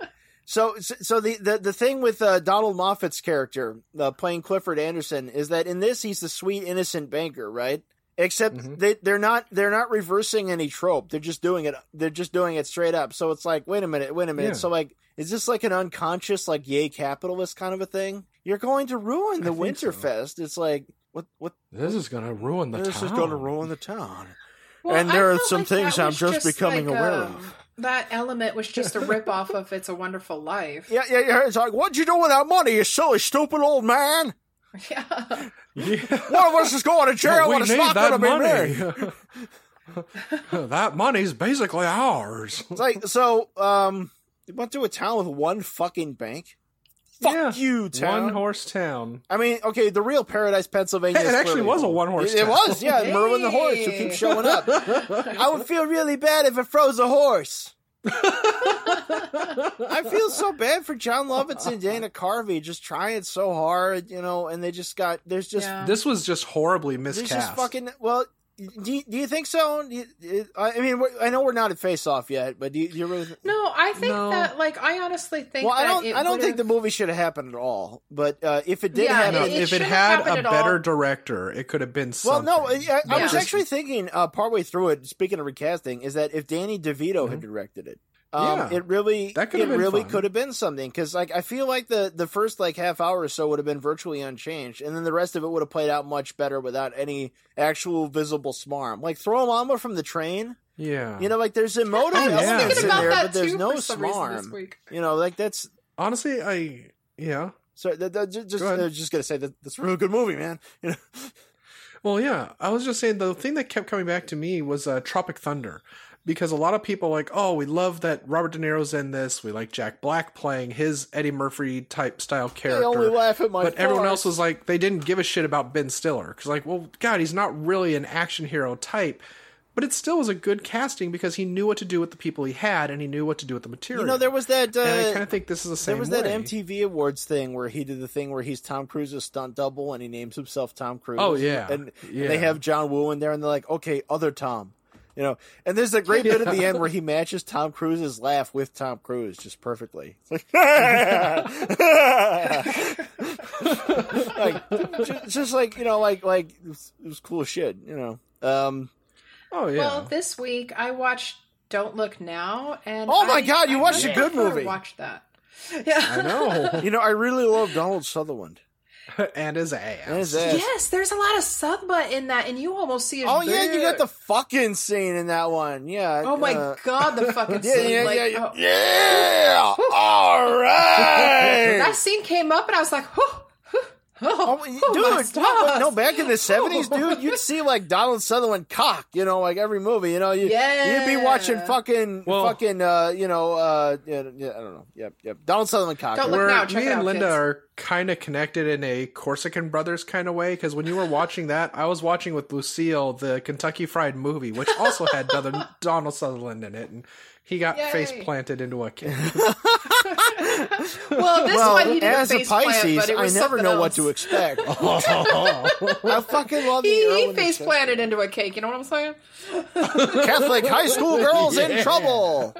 so, so the, the the thing with uh, Donald Moffat's character uh, playing Clifford Anderson is that in this he's the sweet innocent banker, right? Except Mhm. they they're not they're not reversing any trope. They're just doing it. They're just doing it straight up. So it's like, wait a minute, wait a minute. Yeah. So like, is this like an unconscious like yay capitalist kind of a thing? You're going to ruin the think so. Winterfest. It's like what what this is gonna ruin the this town. This is going to ruin the town. Well, And there are some like things I'm was just becoming like, aware um, of. That element was just a ripoff of "It's a Wonderful Life." Yeah, yeah, yeah. It's like, what'd you do with that money, you silly, stupid old man? Yeah. Yeah. One of us is going to jail, we and it's need not that going to be me. that money's basically ours. It's like, so, um, you went to a town with one fucking bank? Fuck Yeah. you, town. One horse town. I mean, okay, the real Paradise, Pennsylvania. Hey, it is actually was a one-horse It, it was, yeah. Merlin the horse who keeps showing up. I would feel really bad if it froze a horse. I feel so bad for Jon Lovitz and Dana Carvey just trying so hard, you know, and they just got there's just Yeah. This was just horribly there's miscast. just fucking well. Do you, do you think so? You- I mean, I know we're not at face off yet, but do you, do you really? No, I think No. that like I honestly think Well, I don't. it I don't think the movie should have happened at all. But uh, if it did Yeah, happen, No, it- if it had a better all. director, it could have been Well, no, I, I Yeah. was actually thinking uh, partway through it. Speaking of recasting, is that if Danny DeVito had directed it, um. Yeah. it really, That could it have been really fun. could have been something. Because like I feel like the the first like half hour or so would have been virtually unchanged, and then the rest of it would have played out much better without any actual visible smarm. Like throw a mama from the train. yeah. You know, like there's emotive Oh, yeah. Elements thinking in there, but there's no for some reason this smarm. You know, like that's. Honestly, I yeah. So that, that, just, just, Go. I just gonna say that that's a really good movie, man. You know, Well, yeah. I was just saying the thing that kept coming back to me was uh, Tropic Thunder. Because a lot of people are like, oh, we love that Robert De Niro's in this. We like Jack Black playing his Eddie Murphy type style character. they only laugh at my. But everyone else was like, they didn't give a shit about Ben Stiller. Because, like, well, God, he's not really an action hero type. But it still was a good casting because he knew what to do with the people he had and he knew what to do with the material. You know, there was that. Uh, and I kind of think this is the same There was that. MTV Awards thing where he did the thing where he's Tom Cruise's stunt double and he names himself Tom Cruise. Oh, yeah. and Yeah. they have John Woo in there and they're like, okay, other Tom, you know. And there's a great bit at the end where he matches Tom Cruise's laugh with Tom Cruise just perfectly. It's like, like just, just like you know, like like it was, it was cool shit, you know. Um, Oh, yeah. Well, this week I watched Don't Look Now, and Oh my I- God, you I watched a good prefer to movie. Watch that. Yeah. I know. you know, I really love Donald Sutherland. and his ass. And his ass. Yes, there's a lot of sub butt in that, and you almost see his. Oh yeah, you got the fucking scene in that one. Yeah. Oh my uh, god, the fucking Yeah, scene! yeah, like, yeah, yeah. oh. Yeah. All right. That scene came up, and I was like, "Oh, Oh, oh, dude, oh, no, no, back in the seventies, dude, you'd see like Donald Sutherland cock, you know, like every movie, you know, you, Yeah. you'd be watching fucking, Well- fucking, uh, you know, uh, yeah, yeah, I don't know, yep, yep, Donald Sutherland cock. Don't look Where now, check me it and out, Linda kids. are kind of connected in a Corsican Brothers kind of way because when you were watching that, I was watching with Lucille the Kentucky Fried Movie, which also had Donald- Donald Sutherland in it, and he got Yay. face planted into a kid. Well, this one he did as a a face plant, Pisces, I never know else. what to expect. Oh. I fucking love the He, he face planted into a cake. You know what I'm saying? Catholic high school girls in trouble.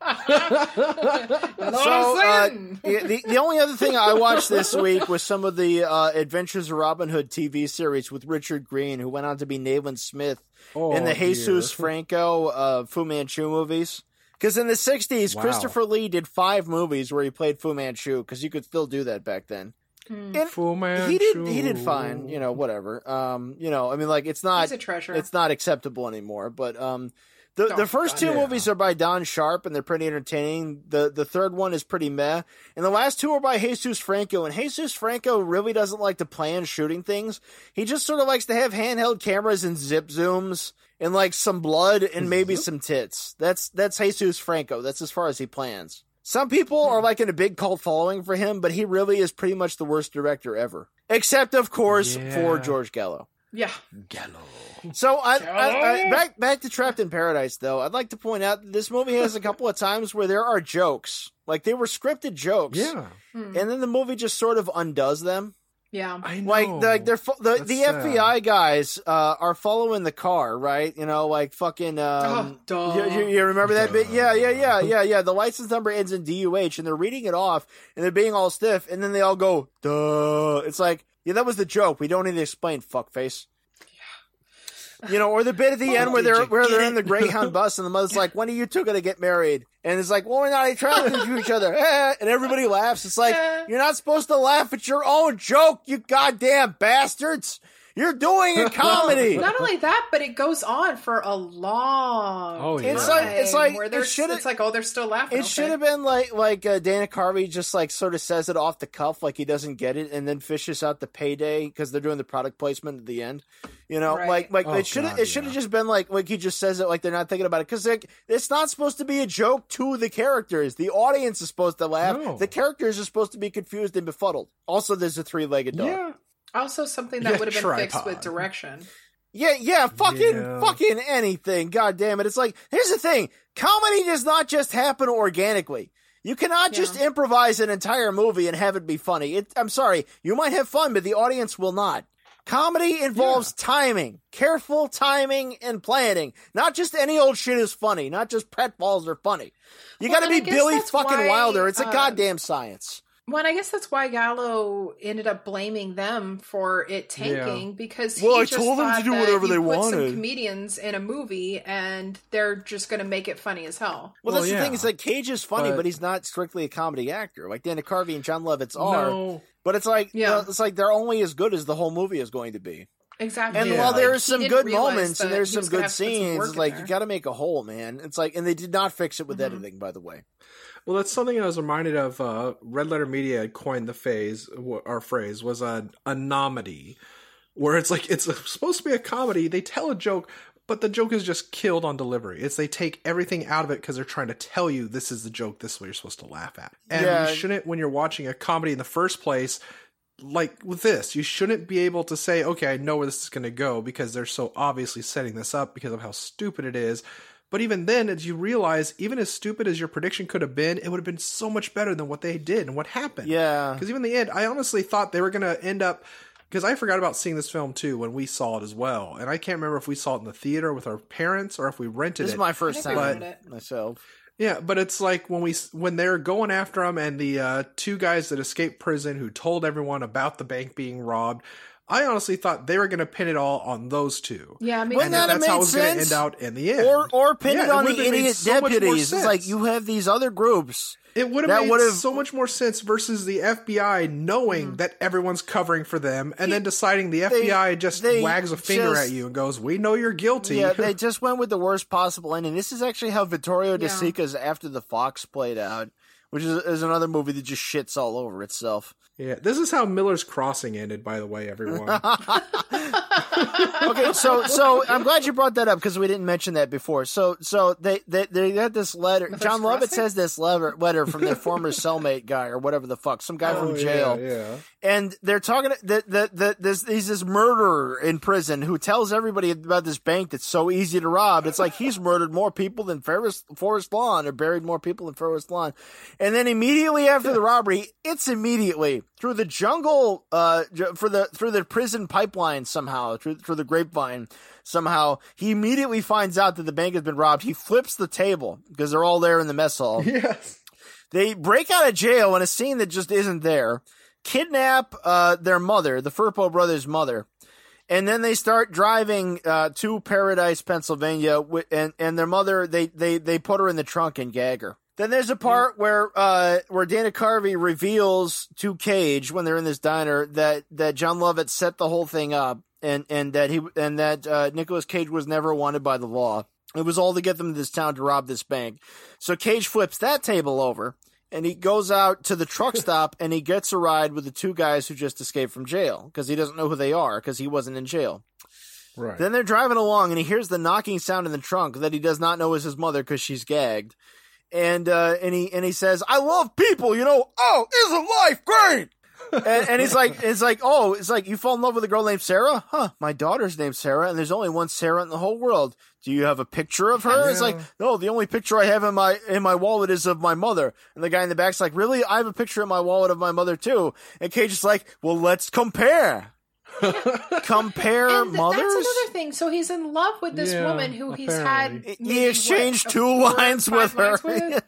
You know what So, uh, the, the only other thing I watched this week was some of the uh, Adventures of Robin Hood TV series with Richard Greene, who went on to be Nayland Smith in the Oh, Jesus dear. Franco uh, Fu Manchu movies. Because in the 60s, Wow. Christopher Lee did five movies where he played Fu Manchu, because you could still do that back then. And Fu he did he did fine, you know, whatever. Um, you know, I mean like it's not He's a treasure. it's not acceptable anymore, but um the, Oh, the first two God. movies are by Don Sharp and they're pretty entertaining. The the third one is pretty meh. And the last two are by Jesus Franco. And Jesus Franco really doesn't like to plan shooting things. He just sort of likes to have handheld cameras and zip zooms and like some blood and maybe some tits. That's that's Jesus Franco. That's as far as he plans. Some people are like in a big cult following for him, but he really is pretty much the worst director ever. Except of course for George Gallo. Yeah. Gallo. So I, I, I back back to Trapped in Paradise though. I'd like to point out that this movie has a couple of times where there are jokes, like they were scripted jokes, Yeah, and then the movie just sort of undoes them. Yeah. I know. Like like they're fo- the That's the sad. FBI guys uh, are following the car, right? You know, like fucking. Um, Oh, duh. You, you, you remember that bit? Yeah, yeah, yeah, yeah, yeah. The license number ends in DUH, and they're reading it off, and they're being all stiff, and then they all go, "Duh." It's like, yeah, that was the joke. We don't need to explain, fuckface. Yeah. You know, or the bit at the end where they're where they're it? in the Greyhound bus, and the mother's like, "When are you two gonna get married?" And it's like, "Well, we're not attracted to each other," Eh, and everybody laughs. It's like you're not supposed to laugh at your own joke, you goddamn bastards! You're doing a comedy. Not only that, but it goes on for a long. Oh, yeah. It's like- it's like- where it should've- it's like oh they're still laughing. It should have been like like uh, Dana Carvey just like sort of says it off the cuff, like he doesn't get it, and then fishes out the payday because they're doing the product placement at the end. You know, Right. like like Oh, it should have God, it should have yeah. just been like like he just says it like they're not thinking about it because like it's not supposed to be a joke to the characters. The audience is supposed to laugh. No. The characters are supposed to be confused and befuddled. Also, there's a three legged dog. yeah. Also, something that Yeah, would have been fixed with direction. Yeah, yeah, fucking, Yeah. fucking anything. God damn it. It's like, here's the thing. Comedy does not just happen organically. You cannot just Yeah. improvise an entire movie and have it be funny. It, I'm sorry. You might have fun, but the audience will not. Comedy involves timing, careful timing and planning. Not just any old shit is funny. Not just pratfalls are funny. You Well, gotta be Billy fucking why, Wilder. It's a uh, goddamn science. Well, I guess that's why Gallo ended up blaming them for it tanking because he Well, I just told them to do whatever they put wanted. Some comedians in a movie and they're just going to make it funny as hell. Well, Well, that's the thing. It's like Cage is funny, But- but, he's not strictly a comedy actor. Like Dana Carvey and Jon Lovitz are. No. But it's like, Yeah. yeah, it's like they're only as good as the whole movie is going to be. Exactly. And Yeah. while there are he some good moments and there's some good have to put some scenes, work it's in like there. you got to make a whole, man. It's like, and they did not fix it with Mm-hmm. editing, by the way. Well, that's something I was reminded of. Uh, Red Letter Media had coined the phase, or phrase, was a anomedy, where it's like it's supposed to be a comedy. They tell a joke, but the joke is just killed on delivery. It's they take everything out of it because they're trying to tell you this is the joke. This is what you're supposed to laugh at. And Yeah. you shouldn't, when you're watching a comedy in the first place, like with this, you shouldn't be able to say, okay, I know where this is going to go because they're so obviously setting this up because of how stupid it is. But even then, as you realize, even as stupid as your prediction could have been, it would have been so much better than what they did and what happened. Yeah. Because even in the end, I honestly thought they were going to end up. Because I forgot about seeing this film too when we saw it as well. And I can't remember if we saw it in the theater with our parents or if we rented it. This it. is my first time I rented it. myself. Yeah, but it's like when we when they're going after him and the uh, two guys that escaped prison who told everyone about the bank being robbed. I honestly thought they were going to pin it all on those two. Yeah, I mean, Wouldn't and that that that's how made it was going to end out in the end. Or or pin Yeah, it it on the would've idiot so deputies. It's like you have these other groups. It would have made would've- so much more sense versus the FBI knowing Mm-hmm. that everyone's covering for them and then deciding the FBI just they wags a finger just- at you and goes, "We know you're guilty." Yeah, they just went with the worst possible ending. This is actually how Vittorio De Yeah. Sica's After the Fox played out, which is, is another movie that just shits all over itself. Yeah, this is how Miller's Crossing ended, by the way, everyone. okay, so so I'm glad you brought that up because we didn't mention that before. So so they they they got this letter. Miller's Jon Lovitz Crossing? has this letter letter from their former cellmate guy or whatever the fuck, some guy Oh, from jail. Yeah, yeah. and they're talking that that that this he's this murderer in prison who tells everybody about this bank that's so easy to rob. It's like he's murdered more people than Forest Forest Lawn or buried more people than Forest Lawn. And then immediately after the robbery, it's immediately through the jungle, uh, for the through the prison pipeline somehow, through through the grapevine somehow. He immediately finds out that the bank has been robbed. He flips the table because they're all there in the mess hall. Yes. They break out of jail in a scene that just isn't there. Kidnap uh, their mother, the Firpo brothers' mother, and then they start driving uh, to Paradise, Pennsylvania, and and their mother they they they put her in the trunk and gag her. Then there's a part where uh, where Dana Carvey reveals to Cage when they're in this diner that that Jon Lovitz set the whole thing up and and that he and that uh, Nicolas Cage was never wanted by the law. It was all to get them to this town to rob this bank. So Cage flips that table over and he goes out to the truck stop and he gets a ride with the two guys who just escaped from jail because he doesn't know who they are because he wasn't in jail. Right. Then they're driving along and he hears the knocking sound in the trunk that he does not know is his mother because she's gagged. And uh, and he and he says, "I love people, you know. Oh, isn't life great?" and, and he's like, "It's like, oh, it's like you fall in love with a girl named Sarah, huh? My daughter's named Sarah, and there's only one Sarah in the whole world. Do you have a picture of her?" It's like, "No, the only picture I have in my in my wallet is of my mother." And the guy in the back's like, "Really? I have a picture in my wallet of my mother too." And Cage is like, "Well, let's compare." Compare And mothers. That's another thing. So he's in love with this Yeah, woman who he's apparently. had. He exchanged what, two four lines with her. with?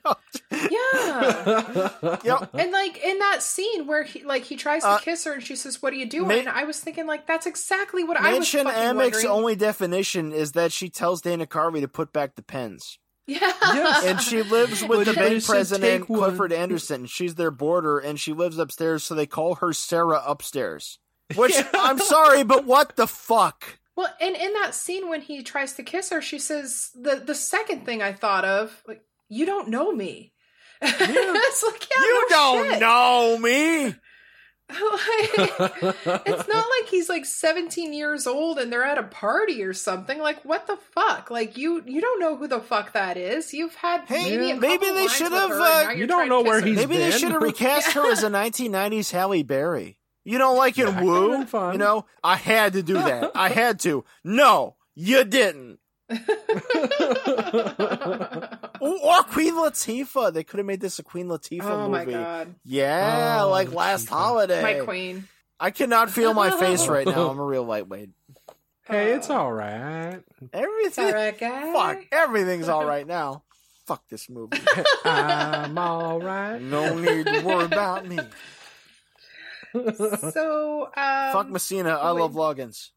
Yeah. Yep. And like in that scene where he like he tries to Uh, kiss her and she says, "What are you doing?" Ma- I was thinking like that's exactly what I was Mädchen fucking Amick's wondering. only definition is that she tells Dana Carvey to put back the pens. yeah. Yes. And she lives with But the bank president, take. Clifford Anderson. She's their boarder, and she lives upstairs, so they call her Sarah Upstairs. Which, I'm sorry, but what the fuck? Well, and in that scene when he tries to kiss her, she says the the second thing I thought of, like, "You don't know me." it's like, yeah, you no don't shit. know me. Like, it's not like he's like 17 years old and they're at a party or something. Like, what the fuck? Like, you you don't know who the fuck that is. You've had Hey, maybe a maybe they should have, uh, You don't know where he's Maybe they should have recast her as a 1990s Halle Berry. You don't like it, That could've Woo? fun. You know, I had to do that. I had to. No, you didn't. Or, or Queen Latifah. They could have made this a Queen Latifah movie. oh my god, Yeah, Oh, like last Latifah. holiday. my queen. I cannot feel my face right now. I'm a real lightweight. hey, it's all right. Everything. All right, guy. Fuck. Everything's all right now. Fuck this movie. I'm all right. No need to worry about me. So, um, Fuck Messina. I wait. love Loggins.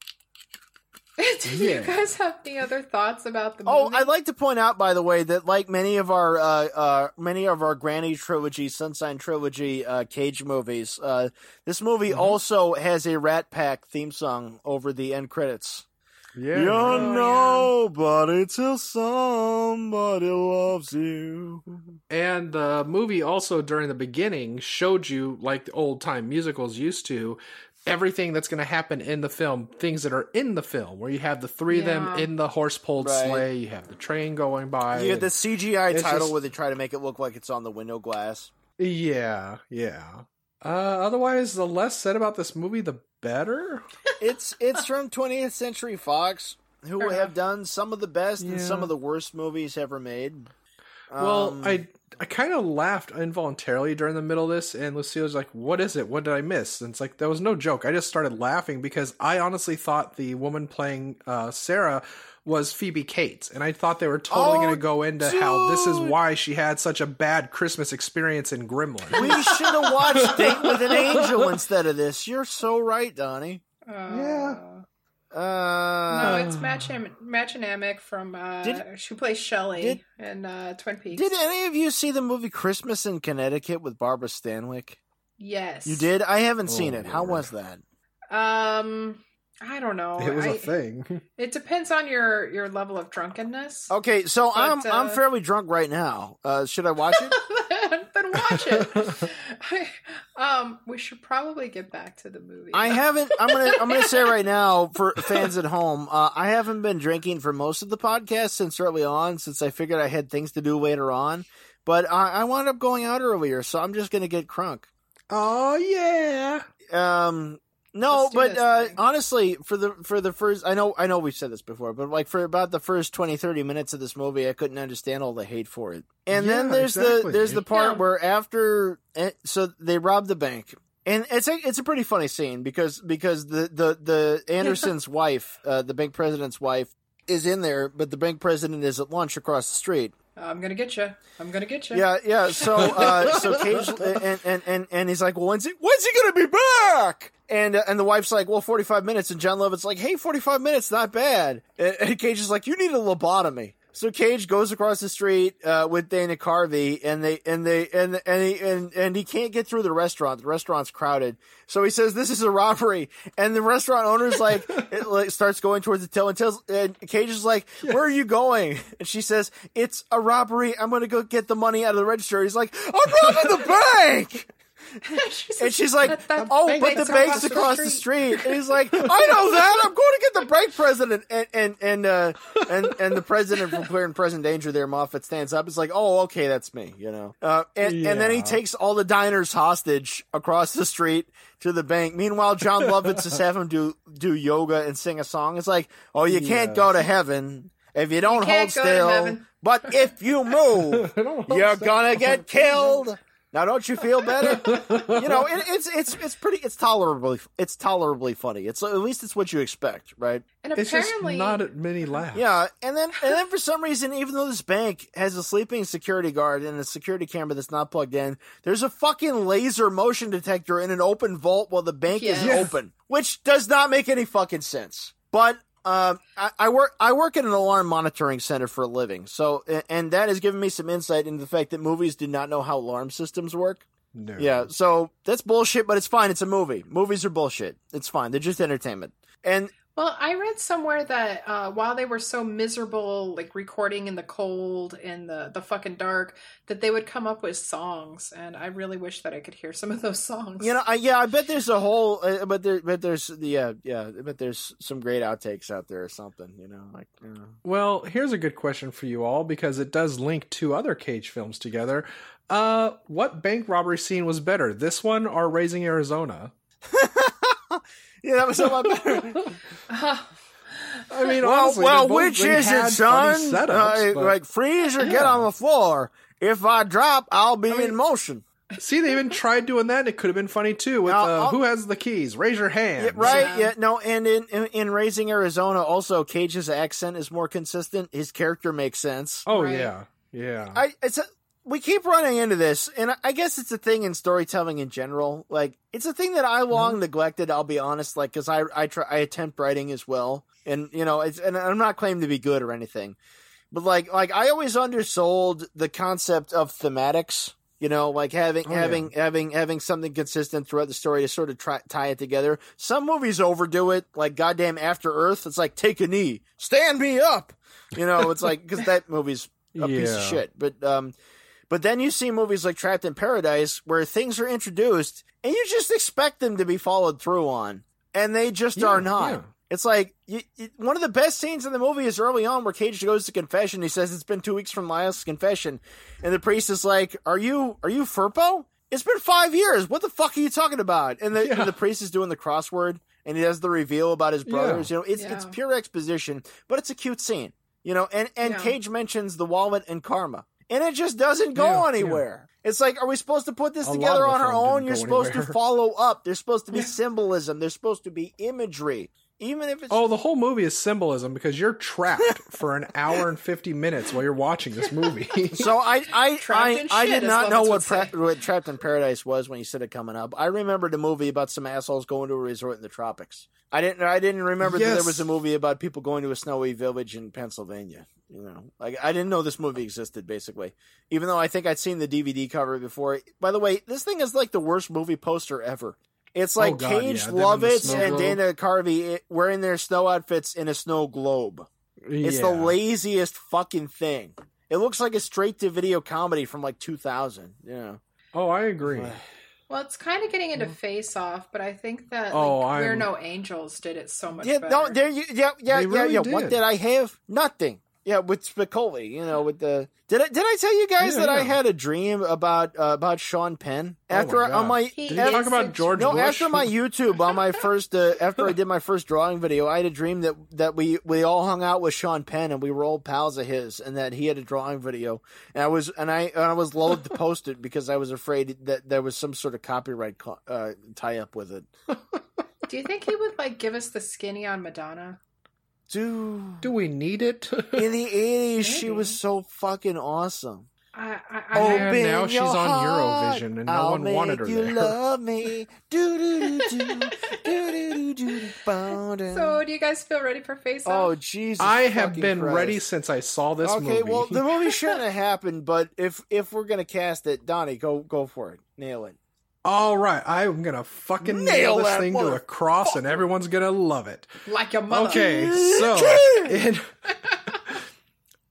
did Yeah. you guys have any other thoughts about the Oh. I'd like to point out, by the way, that like many of our uh, uh, many of our Granny trilogy, Sunshine trilogy, uh, Cage movies, uh, this movie also has a Rat Pack theme song over the end credits. Yeah. You're Oh, nobody till somebody loves you. And the movie also during the beginning showed you, like the old time musicals used to, everything that's going to happen in the film, things that are in the film, where you have the three of them in the horse pulled Right. sleigh, you have the train going by. You get the CGI title just- where they try to make it look like it's on the window glass. Yeah, yeah. Uh, otherwise, the less said about this movie, the better. It's it's from 20th Century Fox, who Fair have enough. done some of the best and some of the worst movies ever made. Well, Um, I I kind of laughed involuntarily during the middle of this, and Lucille was like, "What is it? What did I miss?" And it's like that was no joke. I just started laughing because I honestly thought the woman playing uh, Sarah was Phoebe Cates, and I thought they were totally Oh, going to go into how this is why she had such a bad Christmas experience in Gremlin. We should have watched Date with an Angel instead of this. You're so right, Donnie. Uh, Yeah. Uh, No, it's Machin- Mädchen Amick from uh Did- she plays Shelley did- in uh Twin Peaks. did any of you see the movie Christmas in Connecticut with Barbara Stanwyck? yes. You did? I haven't Oh, seen it. How was that? Um I don't know. it was a a thing. It depends on your your level of drunkenness. Okay, so I'm But, I'm uh, fairly drunk right now. Uh, should I watch it? then watch it. um, we should probably get back to the movie. I haven't. I'm gonna. I'm gonna say right now for fans at home. Uh, I haven't been drinking for most of the podcast since early on, since I figured I had things to do later on. But I, I wound up going out earlier, so I'm just gonna get crunk. oh yeah. Um, No, but uh, honestly, for the for the first, I know I know we've said this before, but like for about the first 20, 30 minutes of this movie, I couldn't understand all the hate for it. And then there's exactly. the there's the part Yeah. where after, eh, so they rob the bank, and it's a it's a pretty funny scene because because the the the Anderson's wife, uh, the bank president's wife, is in there, but the bank president is at lunch across the street. I'm gonna get you. I'm gonna get you. Yeah, yeah. So, uh, so Cage and, and and and he's like, "Well, when's he when's he gonna be back?" And uh, and the wife's like, "Well, forty five minutes." And Jon Lovitz's like, "Hey, forty five minutes, not bad." And, and Cage is like, "You need a lobotomy." So Cage goes across the street uh, with Dana Carvey, and they and they and and he and, and he can't get through the restaurant. The restaurant's crowded, so he says, "This is a robbery." And the restaurant owner's like, it, like starts going towards the till and tells and Cage is like, "Where are you going?" And she says, "It's a robbery. I'm going to go get the money out of the register." He's like, "I'm robbing the bank." she's And she's like, "That- that "Oh, bank but the bank's across the street." And he's like, "I know that. I'm going to get the bank president." And and and uh, and and the president from Clear and Present Danger there, Moffat stands up. It's like, "Oh, okay, that's me," you know. Uh, and and then he takes all the diners hostage across the street to the bank. Meanwhile, Jon Lovitz just have him do do yoga and sing a song. It's like, "Oh, you can't go to heaven." If you don't can't hold still, but if you move, you're still. gonna get killed. Now, don't you feel better? you know, it, it's it's it's pretty. It's tolerably it's tolerably funny. It's at least it's what you expect, right? and It's just apparently not at many laughs. Yeah, and then and then for some reason, even though this bank has a sleeping security guard and a security camera that's not plugged in, there's a fucking laser motion detector in an open vault while the bank is Yes. open, which does not make any fucking sense. But um, I, I work I work at an alarm monitoring center for a living, so and that has given me some insight into the fact that movies do not know how alarm systems work. No. Yeah, so that's bullshit, but it's fine. It's a movie. Movies are bullshit. It's fine. They're just entertainment. And Well, I read somewhere that uh, while they were so miserable, like recording in the cold and the the fucking dark, that they would come up with songs, and I really wish that I could hear some of those songs. You know, I, yeah, I bet there's a whole, uh, but there, but there's, yeah, yeah, I bet there's some great outtakes out there or something. You know, like, you know. Well, here's a good question for you all because it does link two other Cage films together. Uh, what bank robbery scene was better, this one or Raising Arizona? yeah, that was a lot better. I mean, well, honestly, well, which is had it, son? Setups, Uh, but- like, freeze or get on the floor. If I drop, I'll be in motion. see, they even tried doing that. It could have been funny too. With Now, uh, who has the keys? Raise your hand. Yeah, right? Yeah. Yeah. No. And in, in in raising Arizona, also Cage's accent is more consistent. His character makes sense. Oh Right. yeah, yeah. I it's a, we keep running into this, and I- guess it's a thing in storytelling in general. Like it's a thing that I long neglected. I'll be honest, like because I I try I attempt writing as well, and you know it's and I'm not claiming to be good or anything, but like like I always undersold the concept of thematics. You know, like having Oh, yeah. having having having something consistent throughout the story to sort of try, tie it together. Some movies overdo it, like goddamn After Earth. It's like take a knee, stand me up. You know, it's like because that movie's a piece of shit. But um, but then you see movies like Trapped in Paradise where things are introduced and you just expect them to be followed through on, and they just Yeah, are not. yeah. It's like you, you- one of the best scenes in the movie is early on where Cage goes to confession. He says it's been two weeks from last confession, and the priest is like, "Are you are you Firpo? It's been five years. What the fuck are you talking about?" And the Yeah. and the priest is doing the crossword, and he does the reveal about his brothers. You know, it's it's pure exposition, but it's a cute scene. You know, and and Yeah. Cage mentions the wallet and karma, and it just doesn't go Yeah, anywhere. It's like, are we supposed to put this A together on our own? You're supposed anywhere. to follow up. There's supposed to be symbolism. There's supposed to be imagery, even if it's Oh, the whole movie is symbolism because you're trapped for an hour and fifty minutes while you're watching this movie. So I I Trapped I, in I did not know what, pra- what Trapped in Paradise was when you said it coming up. I remembered a movie about some assholes going to a resort in the tropics. I didn't I didn't remember that there was a movie about people going to a snowy village in Pennsylvania. You know, like I didn't know this movie existed. Basically, even though I think I'd seen the DVD cover before. By the way, this thing is like the worst movie poster ever. It's oh, like Oh, God, Cage yeah, them in the Lovitz and globe. Dana Carvey eh, wearing their snow outfits in a snow globe. It's the laziest fucking thing. It looks like a straight to video comedy from like 2000. Yeah. Oh, I agree. Well, it's kind of getting into mm. Face Off, but I think that Oh, like, We're I'm- No Angels did it so much Yeah, better. no, there you yeah, yeah, They yeah, really yeah. What did. did I have? Nothing. Yeah, with Spicoli, you know, with the did I did I tell you guys Yeah, that I had a dream about uh, about Sean Penn Oh after my I, on my He Did you talk about a- George no Bush? after my YouTube on my first uh, after I did my first drawing video, I had a dream that that we we all hung out with Sean Penn and we were old pals of his, and that he had a drawing video, and I was and I and I was loath to post it because I was afraid that there was some sort of copyright co- uh, tie up with it. Do you think he would like give us the skinny on Madonna? Dude, Do we need it? in the eighties, she was so fucking awesome. I, I, I Oh, have- man. now she's your on Eurovision and no I'll one wanted make her you there. love me. Do do do do do do do do. So, do you guys feel ready for Face oh Off? Jesus! I have fucking been Christ. ready since I saw this okay, movie. Okay, well, the movie shouldn't have happened, but if if we're gonna cast it, Donnie, go go for it, nail it. All right, I'm gonna fucking Nail nail, this thing to a cross, and everyone's gonna love it. Like your mother. Okay, so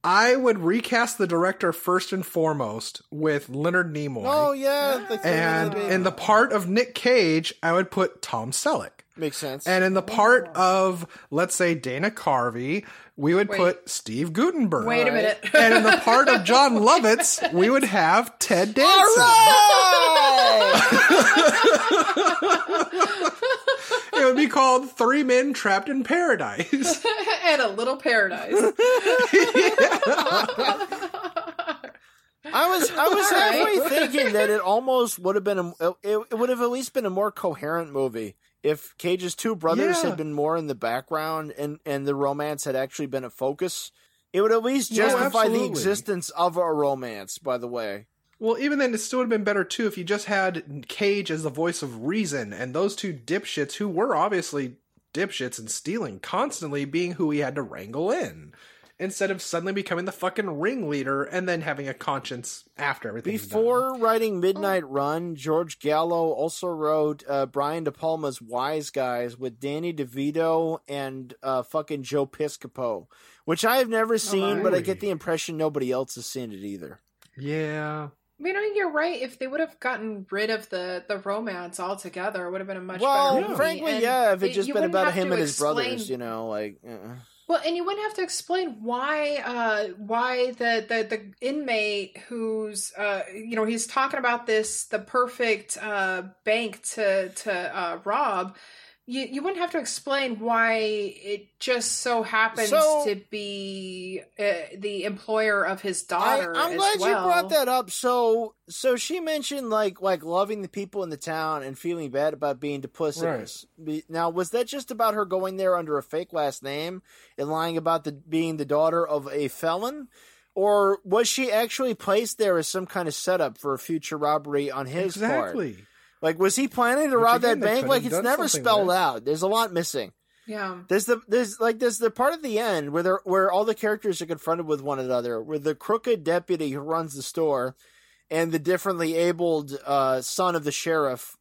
I would recast the director first and foremost with Leonard Nimoy, Oh yeah, the and in the part of Nick Cage, I would put Tom Selleck. Makes sense. And in the part of, let's say, Dana Carvey, we would Wait. put Steve Gutenberg. Wait a minute. and in the part of Jon Lovitz, we would have Ted Danson. All right! It would be called Three Men Trapped in Paradise. and a little paradise. I was I was All right. halfway thinking that it almost would have been a it, it would have at least been a more coherent movie if Cage's two brothers Yeah. had been more in the background and and the romance had actually been a focus. It would at least Yeah, justify the existence of a romance. By the way, well, even then, it still would have been better too if you just had Cage as the voice of reason and those two dipshits who were obviously dipshits and stealing constantly being who he had to wrangle in. Instead of suddenly becoming the fucking ringleader and then having a conscience after everything. before writing Midnight Run, George Gallo also wrote uh, Brian De Palma's Wise Guys with Danny DeVito and uh, fucking Joe Piscopo, which I have never seen, but I get the impression nobody else has seen it either. Yeah. You know, you're right. If they would have gotten rid of the the romance altogether, it would have been a much well, better movie. frankly, And yeah, if it it- just been about him and his explain- brothers, you know, like uh, Well, and you wouldn't have to explain why uh why the the the inmate who's uh you know he's talking about this the perfect uh bank to to uh rob. You you wouldn't have to explain why it just so happens So- to be uh, the employer of his daughter. I'm as glad well. you brought that up. So, so she mentioned like like loving the people in the town and feeling bad about being duplicitous. Be- Now, was that just about her going there under a fake last name and lying about the being the daughter of a felon? Or was she actually placed there as some kind of setup for a future robbery on his part? Exactly. Like, was he planning to Which, rob again, that bank? Like, it's never spelled with. out. There's a lot missing. Yeah. There's the there's like there's the part at the end where they're, where all the characters are confronted with one another, where the crooked deputy who runs the store and the differently abled uh, son of the sheriff,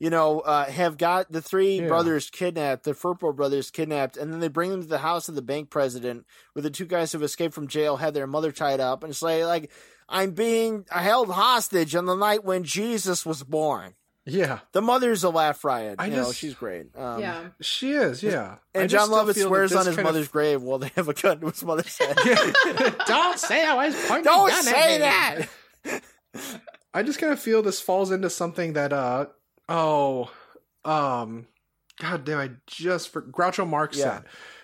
you know, uh, have got the three Yeah. brothers kidnapped, the Firpo brothers kidnapped, and then they bring them to the house of the bank president, where the two guys who've escaped from jail had their mother tied up, and it's like like I'm being held hostage on the night when Jesus was born. Yeah. The mother's a laugh riot. I you know, she's great. Um, yeah. She is, yeah. And just Jon still Lovitz swears on his kind of- mother's grave while they have a gun to his mother's head. Don't say I was pointing Don't gun at say me. that. I just kind of feel this falls into something that uh oh um god damn I just for Groucho Marx Yeah. said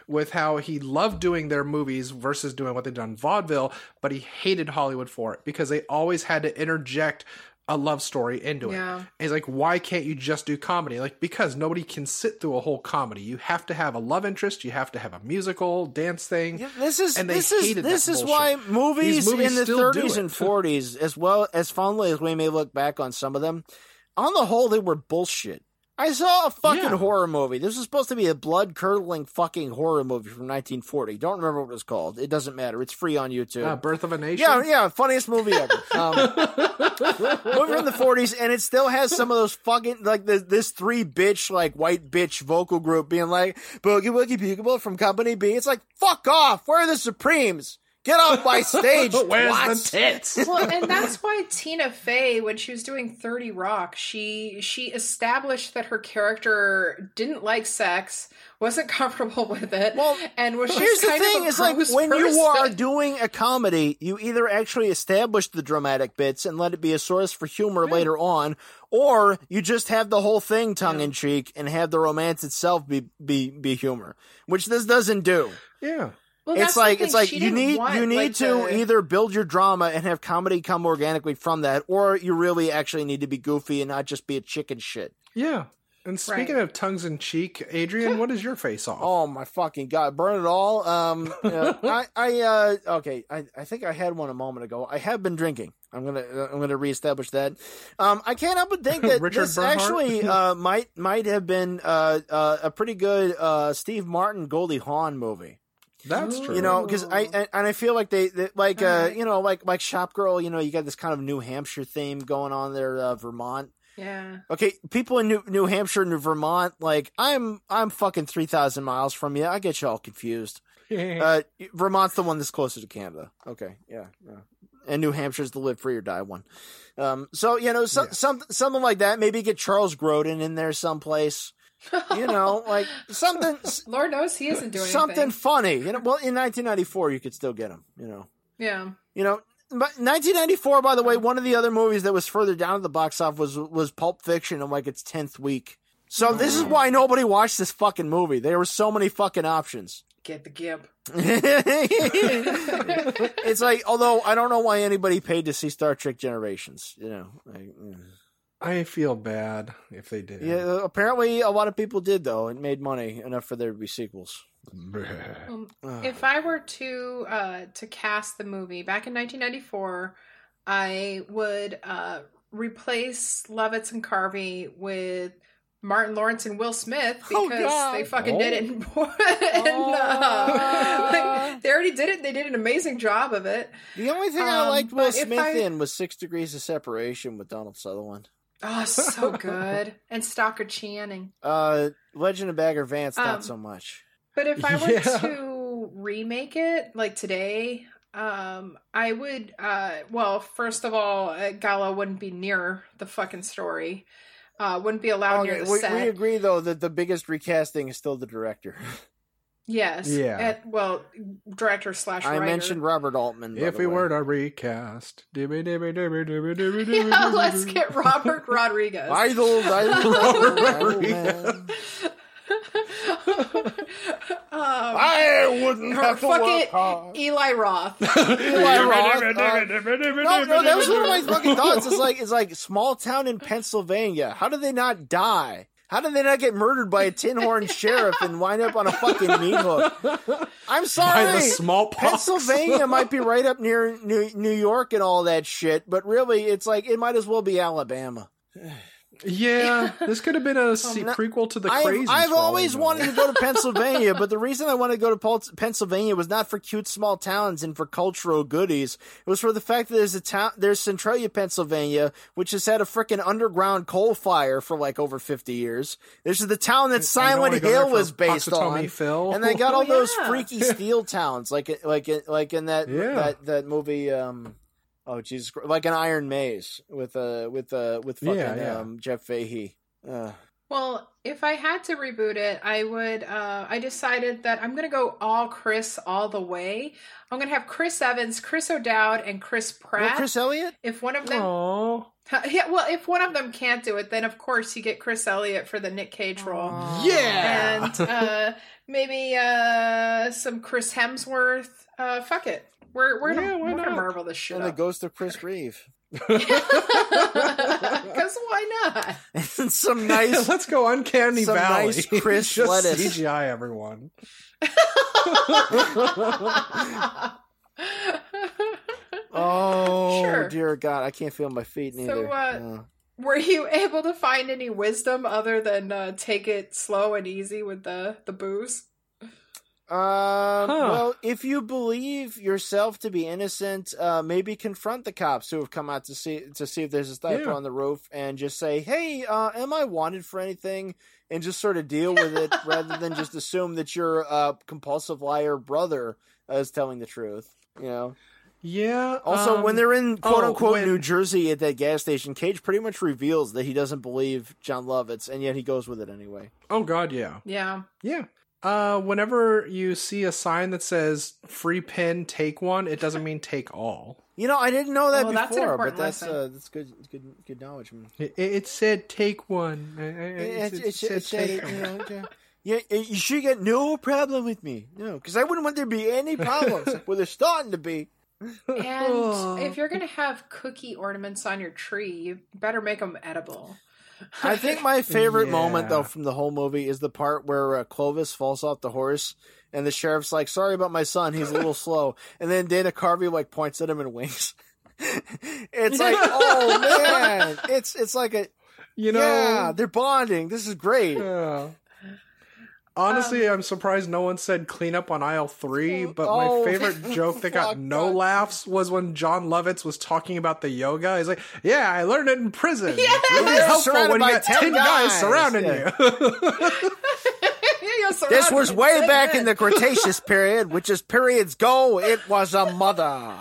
with how he loved doing their movies versus doing what they'd done in vaudeville, but he hated Hollywood for it because they always had to interject a love story into it. Yeah. And he's like, why can't you just do comedy? Like, because nobody can sit through a whole comedy. You have to have a love interest. You have to have a musical dance thing. Yeah, this is And they this is this is bullshit. why movies, movies in the 30s and 40s, as well as fondly as we may look back on some of them, on the whole, they were bullshit. I saw a fucking Yeah. horror movie. This was supposed to be a blood curdling fucking horror movie from 1940. Don't remember what it was called. It doesn't matter. It's free on YouTube. Uh, Birth of a Nation. Yeah, yeah, funniest movie ever. Um, movie from the forties, and it still has some of those fucking like the, this three bitch like white bitch vocal group being like boogie woogie bugle from Company B. It's like fuck off. Where are the Supremes? Get off my stage. Where's twats. the tits? well, and that's why Tina Fey, when she was doing Thirty Rock, she she established that her character didn't like sex, wasn't comfortable with it, Well, and was But just here's the thing: is like gross when you are doing a comedy, you either actually establish the dramatic bits and let it be a source for humor later on, or you just have the whole thing tongue in cheek and have the romance itself be be be humor, which this doesn't do. Yeah. Well, it's like it's like she you need want, you need like, to the- either build your drama and have comedy come organically from that, or you really actually need to be goofy and not just be a chicken shit. Yeah. And speaking Right. of tongues in cheek, Adrian, what is your face off? Oh my fucking god, burn it all. Um, uh, I, I, uh, okay, I, I think I had one a moment ago. I have been drinking. I'm gonna, uh, I'm gonna reestablish that. Um, I can't help but think that this Bernhardt? actually uh, might might have been uh, uh, a pretty good uh, Steve Martin Goldie Hawn movie. That's true. You know, because I and, and I feel like they, they like uh, Alright. you know like like Shop Girl. You know, you got this kind of New Hampshire theme going on there, uh, Vermont. yeah. Okay, people in New, New Hampshire New Vermont, like I'm, I'm fucking three thousand miles from you. I get you all confused. Uh, Vermont's the one that's closer to Canada. Okay, yeah, yeah. And New Hampshire's the live free or die one. Um, so you know, so, Yeah. some something like that. Maybe get Charles Grodin in there someplace. You know, like something, Lord knows he isn't doing something anything. funny. You know, well, in 1994, you could still get him. You know, Yeah. you know. But 1994, by the way, one of the other movies that was further down at the box office was was Pulp Fiction in like its tenth week. So this is why nobody watched this fucking movie. There were so many fucking options. Get the gimp. it's like, although I don't know why anybody paid to see Star Trek Generations. You know, like, mm. I feel bad if they did. yeah. Apparently, a lot of people did though. It made money enough for there to be sequels. Um, if I were to uh, to cast the movie back in 1994, I would uh, replace Lovitz and Carvey with Martin Lawrence and Will Smith Oh, because God. they fucking Oh. did it. And, uh, like, they already did it. They did an amazing job of it. The only thing I Um, liked Will Smith I- in was Six Degrees of Separation with Donald Sutherland. Oh, so good. and Stockard Channing. Uh, Legend of Bagger Vance, not Um, so much. But if I were Yeah. to remake it like today, um, I would. Uh, well, first of all, uh, Gallo wouldn't be near the fucking story. Uh, wouldn't be allowed Okay, near the we, set. we agree though that the biggest recasting is still the director. yes. Yeah. And- well, director slash I mentioned Robert Altman. by if the we way. were to recast, Yeah, let's get Robert Rodriguez. Idol, idol, Robert Rodriguez. um, I wouldn't or have to fuck work it, hard. Eli Roth. Eli Roth, uh, No, no, that was one of my fucking thoughts. It's like it's like small town in Pennsylvania. How do they not die? How did they not get murdered by a tin horn sheriff and wind up on a fucking meat hook? I'm By sorry. the smallpox. Pennsylvania might be right up near New, New York and all that shit, but really, it's like it might as well be Alabama. Yeah, this could have been a se- prequel to the I've, Crazies. I've always wanted to go to Pennsylvania, but the reason I wanted to go to Pennsylvania was not for cute small towns and for cultural goodies. It was for the fact that there's a town, there's Centralia, Pennsylvania, which has had a freaking underground coal fire for like over 50 years. This is the town that Silent I go there Hill was based on. Phil. And they got all Oh, those freaky steel towns, like like like in that Yeah. that that movie. Um, oh Jesus, Christ, like an Iron Maze with uh with uh with fucking Yeah, yeah. um Jeff Fahey. Uh, Well, if I had to reboot it, I would. Uh, I decided that I'm going to go all Chris all the way. I'm going to have Chris Evans, Chris O'Dowd, and Chris no, Pratt. Chris Elliott. if one of them, Aww. yeah, well, if one of them can't do it, then of course you get Chris Elliott for the Nick Cage role, Yeah. and uh, maybe uh, some Chris Hemsworth. Uh, fuck it, we're we're gonna, Yeah, why we're gonna marvel this shit And the ghost of Chris Reeve. Because why not? and some nice Let's go Uncanny some Valley. nice crisp Just lettuce. CGI everyone. Oh Sure. dear God, I can't feel my feet neither. uh, Were you able to find any wisdom other than uh, take it slow and easy with the the booze? Uh, well, if you believe yourself to be innocent, uh, maybe confront the cops who have come out to see to see if there's a sniper Yeah. on the roof, and just say, "Hey, uh, am I wanted for anything?" And just sort of deal with it, rather than just assume that your uh, compulsive liar brother is telling the truth. You know. Yeah. Also, um, when they're in quote oh, unquote when- New Jersey at that gas station, Cage pretty much reveals that he doesn't believe Jon Lovitz, and yet he goes with it anyway. Oh God, yeah, Yeah. yeah. Uh, whenever you see a sign that says "free pin, take one," it doesn't mean take all. You know, I didn't know that Oh, that's before, but that's lesson. uh, that's good, good, good knowledge. It, it said take one. It, It, it, it, said said, take it, you know, yeah. Yeah, you should get no problem with me. No, because I wouldn't want there to be any problems. well, there's starting to be. And if you're gonna have cookie ornaments on your tree, you better make them edible. I think my favorite moment, though, from the whole movie is the part where uh, Clovis falls off the horse, and the sheriff's like, "Sorry about my son, he's a little slow," and then Dana Carvey like points at him and winks. it's like, oh man, it's it's like a You know, yeah, they're bonding. This is great. Yeah. Honestly, I'm surprised no one said clean up on aisle three, but my Oh, favorite joke that got no God. laughs was when Jon Lovitz was talking about the yoga. He's like, Yeah, I learned it in prison. Yes! It's really helpful when you got 10 10 guys, guys. surrounding Yeah. you. This was way back in the Cretaceous period, which is periods go. It was a mother.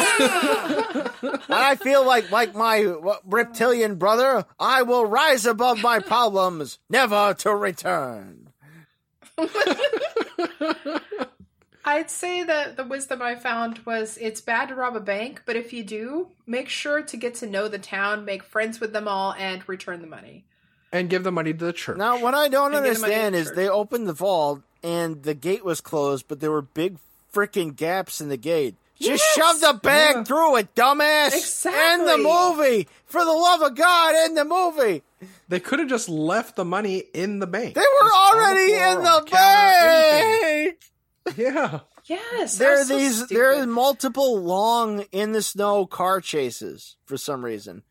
and I feel like, like my reptilian brother, I will rise above my problems, never to return. I'd say that the wisdom I found was it's bad to rob a bank, but if you do, make sure to get to know the town, make friends with them all, and return the money. and give the money to the church. Now, what I don't And understand money is to they opened the vault and the gate was closed, but there were big freaking gaps in the gate. Just Yes! shove the bag Yeah. through it, dumbass! Exactly. End the movie! For the love of God, end the movie! They could have just left the money in the bank. They were Just on the already in on the bank! Yeah. Yes, There are so these there are multiple long in the snow car chases for some reason.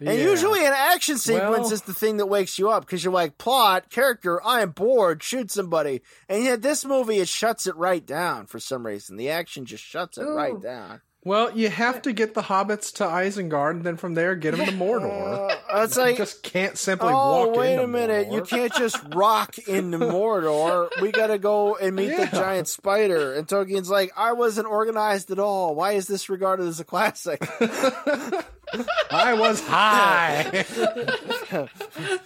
And Yeah. usually an action sequence Well- is the thing that wakes you up because you're like, plot, character, I am bored, shoot somebody. And yet this movie, it shuts it right down for some reason. The action just shuts it right down. Well, you have to get the hobbits to Isengard, and then from there get them to Mordor. Uh, it's you just can't simply oh, walk wait into a minute. Mordor. You can't just rock into Mordor. We gotta go and meet Yeah. the giant spider. And Tolkien's like, I wasn't organized at all. Why is this regarded as a classic? I was high.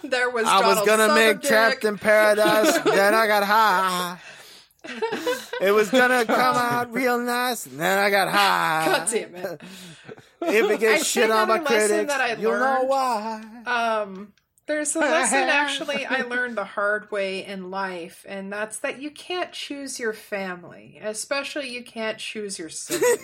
There was. I was gonna make Sutherdick. Trapped in Paradise, then I got high. It was gonna come out real nice, and then I got high. God damn it. If it I shit on my critics, that I you'll know why. Um, there's a lesson actually I learned the hard way in life, and that's that you can't choose your family, especially you can't choose your siblings.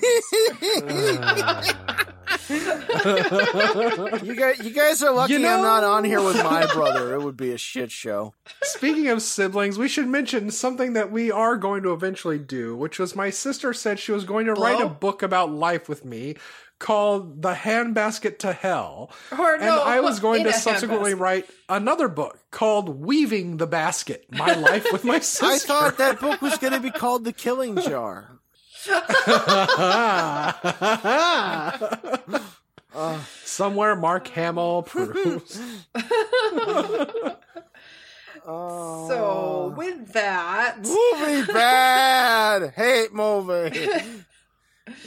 You guys, you guys are lucky You I'm not on here with my brother. It would be a shit show. Speaking of siblings, we should mention something that we are going to eventually do, which was my sister said she was going to write a book about life with me called The Handbasket to Hell. Or and no, I was going to subsequently write another book called Weaving the Basket My Life with My Sister. I thought that book was going to be called The Killing Jar. Somewhere Mark Hamill proves. So oh. with that, Movie bad. Hate movie.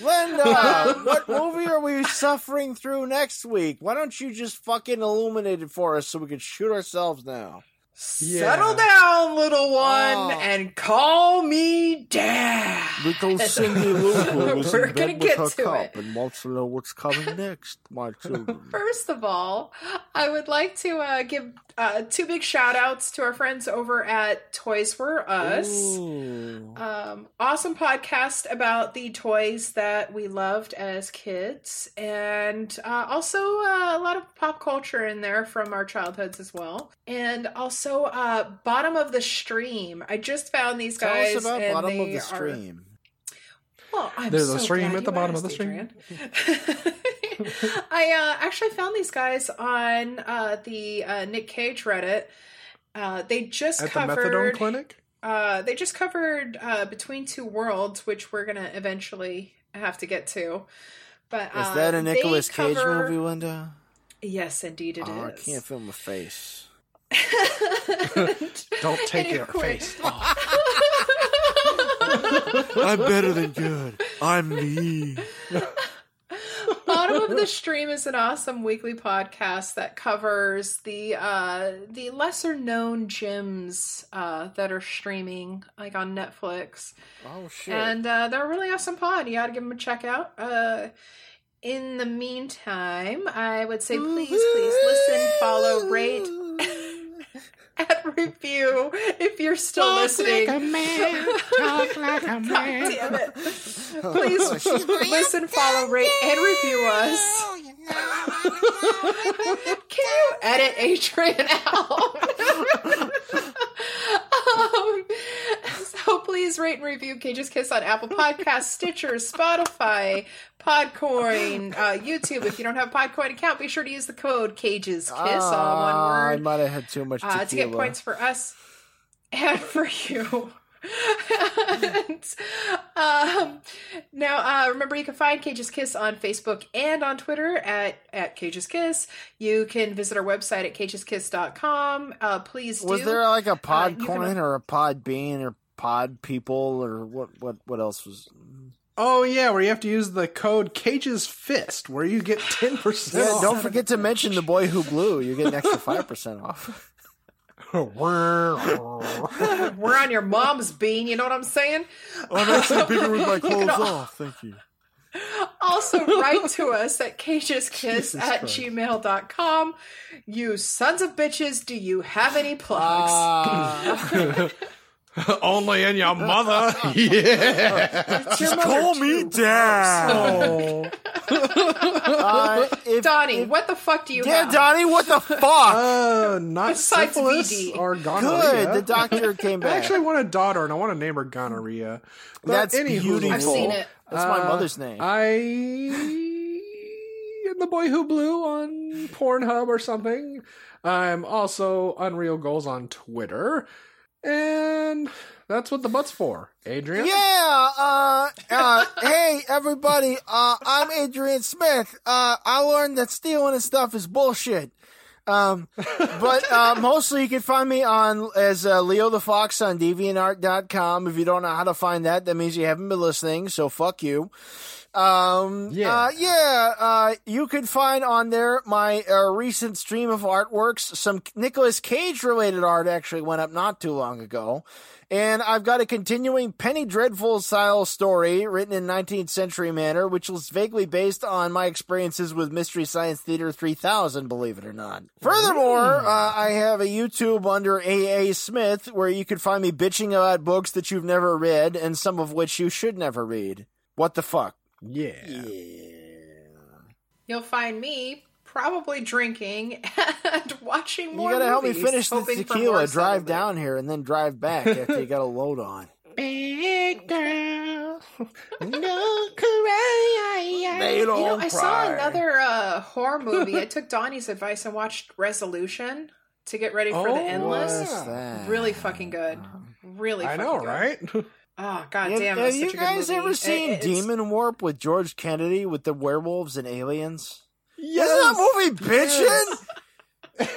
Linda, what movie are we suffering through next week? Why don't you just fucking illuminate it for us so we can shoot ourselves now? Settle down, little one, Oh. and call me dad. Little Cindy Lou was We're in gonna bed get with her to cup it. and wants to know what's coming next, my children. First of all, I would like to uh, give uh, two big shout outs to our friends over at Toys for Us. Um, awesome podcast about the toys that we loved as kids, and uh, also uh, a lot of pop culture in there from our childhoods as well. And also, uh, Bottom of the Stream. I just found these Tell guys. us about bottom of the are- stream. well, I'm There's so a stream at the bottom of the stream. I uh, actually found these guys on uh, the uh, Nick Cage Reddit. Uh, they just At the methadone clinic? Uh, they just covered uh, Between Two Worlds, which we're gonna eventually have to get to. But Is that a Nicolas Cage cover- movie, Linda? Yes, indeed it is. oh, I can't feel my face. Don't take your Anyway. face. Off. I'm better than good. I'm me. Bottom of the Stream is an awesome weekly podcast that covers the uh, the lesser known gems uh, that are streaming, like on Netflix. Oh shit. And uh, they're a really awesome pod. You got to give them a check out. Uh, in the meantime, I would say please, please listen, follow, rate, and review if you're still listening. man, talk like a God damn it. Please listen, follow, rate, and review us. Can you edit Adrian out? um, so please rate and review Cage's Kiss on Apple Podcasts, Stitcher, Spotify, Podcoin, uh, YouTube. If you don't have a Podcoin account, be sure to use the code Cage's Kiss, all one Ah, I might have had too much uh, to get points for us and for you. and, um, now, uh, remember, you can find Cage's Kiss on Facebook and on Twitter at, at Cage's Kiss. You can visit our website at cageskiss.com. Uh, please do. Was there like a pod you can- or a pod bean or pod people or what? What? What else was? Oh yeah, where you have to use the code Cage's Fist, where you get ten percent. Yeah, don't forget to mention the boy who blew. You get an extra five percent off. We're on your mom's bean, you know what I'm saying? I'm actually bigger with my clothes off. Thank you. Also, write to us at cageskiss Jesus at Christ. gmail.com. You sons of bitches, do you have any plugs? Ah. Only in your mother. yeah. It's your mother, Call me too. dad. Uh, if- Donnie, if- what the fuck do you yeah, have? Donnie, what the fuck? Uh, not Besides syphilis VD. or Good. gonorrhea. The doctor came back. I actually want a daughter, and I want to name her gonorrhea. But That's anywho, beautiful. I've seen it. That's my Uh, mother's name. I am the boy who blew on Pornhub or something. I'm also Unreal Goals on Twitter. And that's what the butt's for. Adrian? Yeah, uh, uh, hey everybody, uh, I'm Adrian Smith. Uh, I learned that stealing and stuff is bullshit. Um, but, uh, mostly you can find me on, as, uh, Leo the Fox on DeviantArt.com. If you don't know how to find that, that means you haven't been listening, so fuck you. Um, Yeah. uh, yeah, uh, you can find on there my, uh, recent stream of artworks. Some Nicolas Cage related art actually went up not too long ago. And I've got a continuing Penny Dreadful style story written in 19th century manner, which was vaguely based on my experiences with Mystery Science Theater 3000, believe it or not. Furthermore, uh, I have a YouTube under AA Smith where you can find me bitching about books that you've never read and some of which you should never read. What the fuck? Yeah. You'll find me probably drinking and watching more. You more gotta help me finish the hoping for tequila, drive down here, and then drive back after you got a load on. Big girl, don't cry. They You know, don't I saw another uh, horror movie. I took Donnie's advice and watched Resolution to get ready for Oh, the Endless. What's that? Really fucking good. Really, I know, good. right? Oh god Have, damn! have you such a good guys movie. ever It- seen it's- Demon Warp with George Kennedy with the werewolves and aliens? yes. Isn't that movie bitchin'?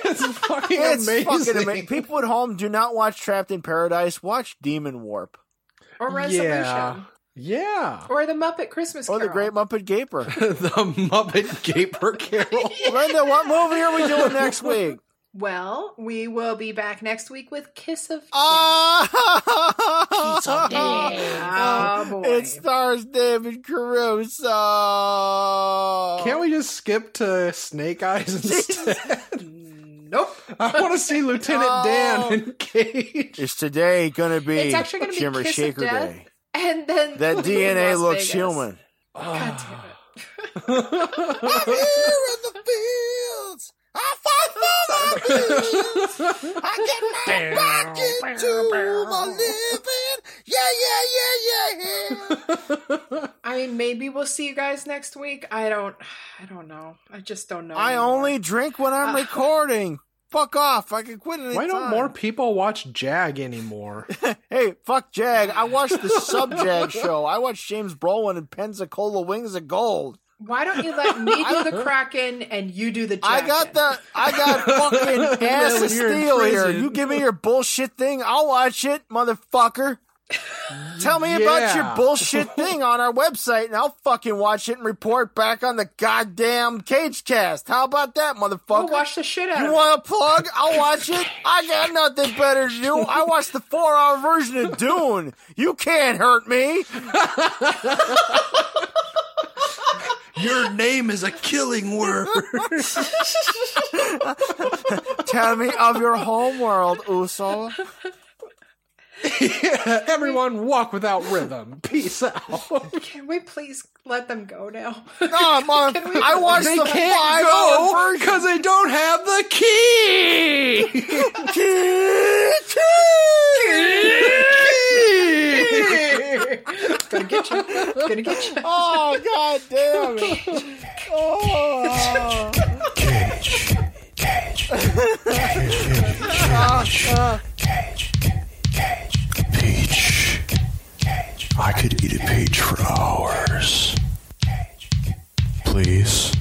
It's fucking It's amazing. fucking amazing. People at home do not watch Trapped in Paradise. Watch Demon Warp or Resolution Yeah. Yeah. or the Muppet Christmas or The Great Muppet Gaper. the Muppet Gaper Carol. Linda, what movie are we doing next week? Well, we will be back next week with Kiss of Death. Boy. It stars David Caruso. Can't we just skip to Snake Eyes instead? Nope. I want to see Lieutenant Oh. Dan and Cage. Is today gonna be It's actually gonna be Shimmer Kiss of Shaker Death. Day? And then That DNA Las looks Vegas. human. God damn it. I'm here in the fields. I fight for my bills. I get my back into my living. Yeah, yeah, yeah, yeah. I mean, maybe we'll see you guys next week. I don't. I don't know. I just don't know. I anymore. only drink when I'm Uh, recording. Fuck off. I can quit anytime. Why don't more people watch Jag anymore? Hey, fuck Jag. I watched the Sub Jag show. I watched James Brolin and Pensacola Wings of Gold. Why don't you let me do the Kraken and you do the? I got the I got fucking ass when of steel here. You give me your bullshit thing, I'll watch it, motherfucker. Tell me about your bullshit thing on our website, and I'll fucking watch it and report back on the goddamn Cage Cast. How about that, We'll motherfucker? watch the shit out You want a plug? I'll watch it. I got nothing better to do. I watched the four-hour version of Dune. You can't hurt me. Your name is a killing word. Tell me of your homeworld, Usul. Everyone walk without rhythm. Peace out. Can we please let them go now? No, mother- I watched they the can't five-hour go because they don't have the key. key, key, key. Gonna get you. Gonna get you. Oh god damn it! Oh. Cage. Cage. Peach. I could eat a peach for hours. Please.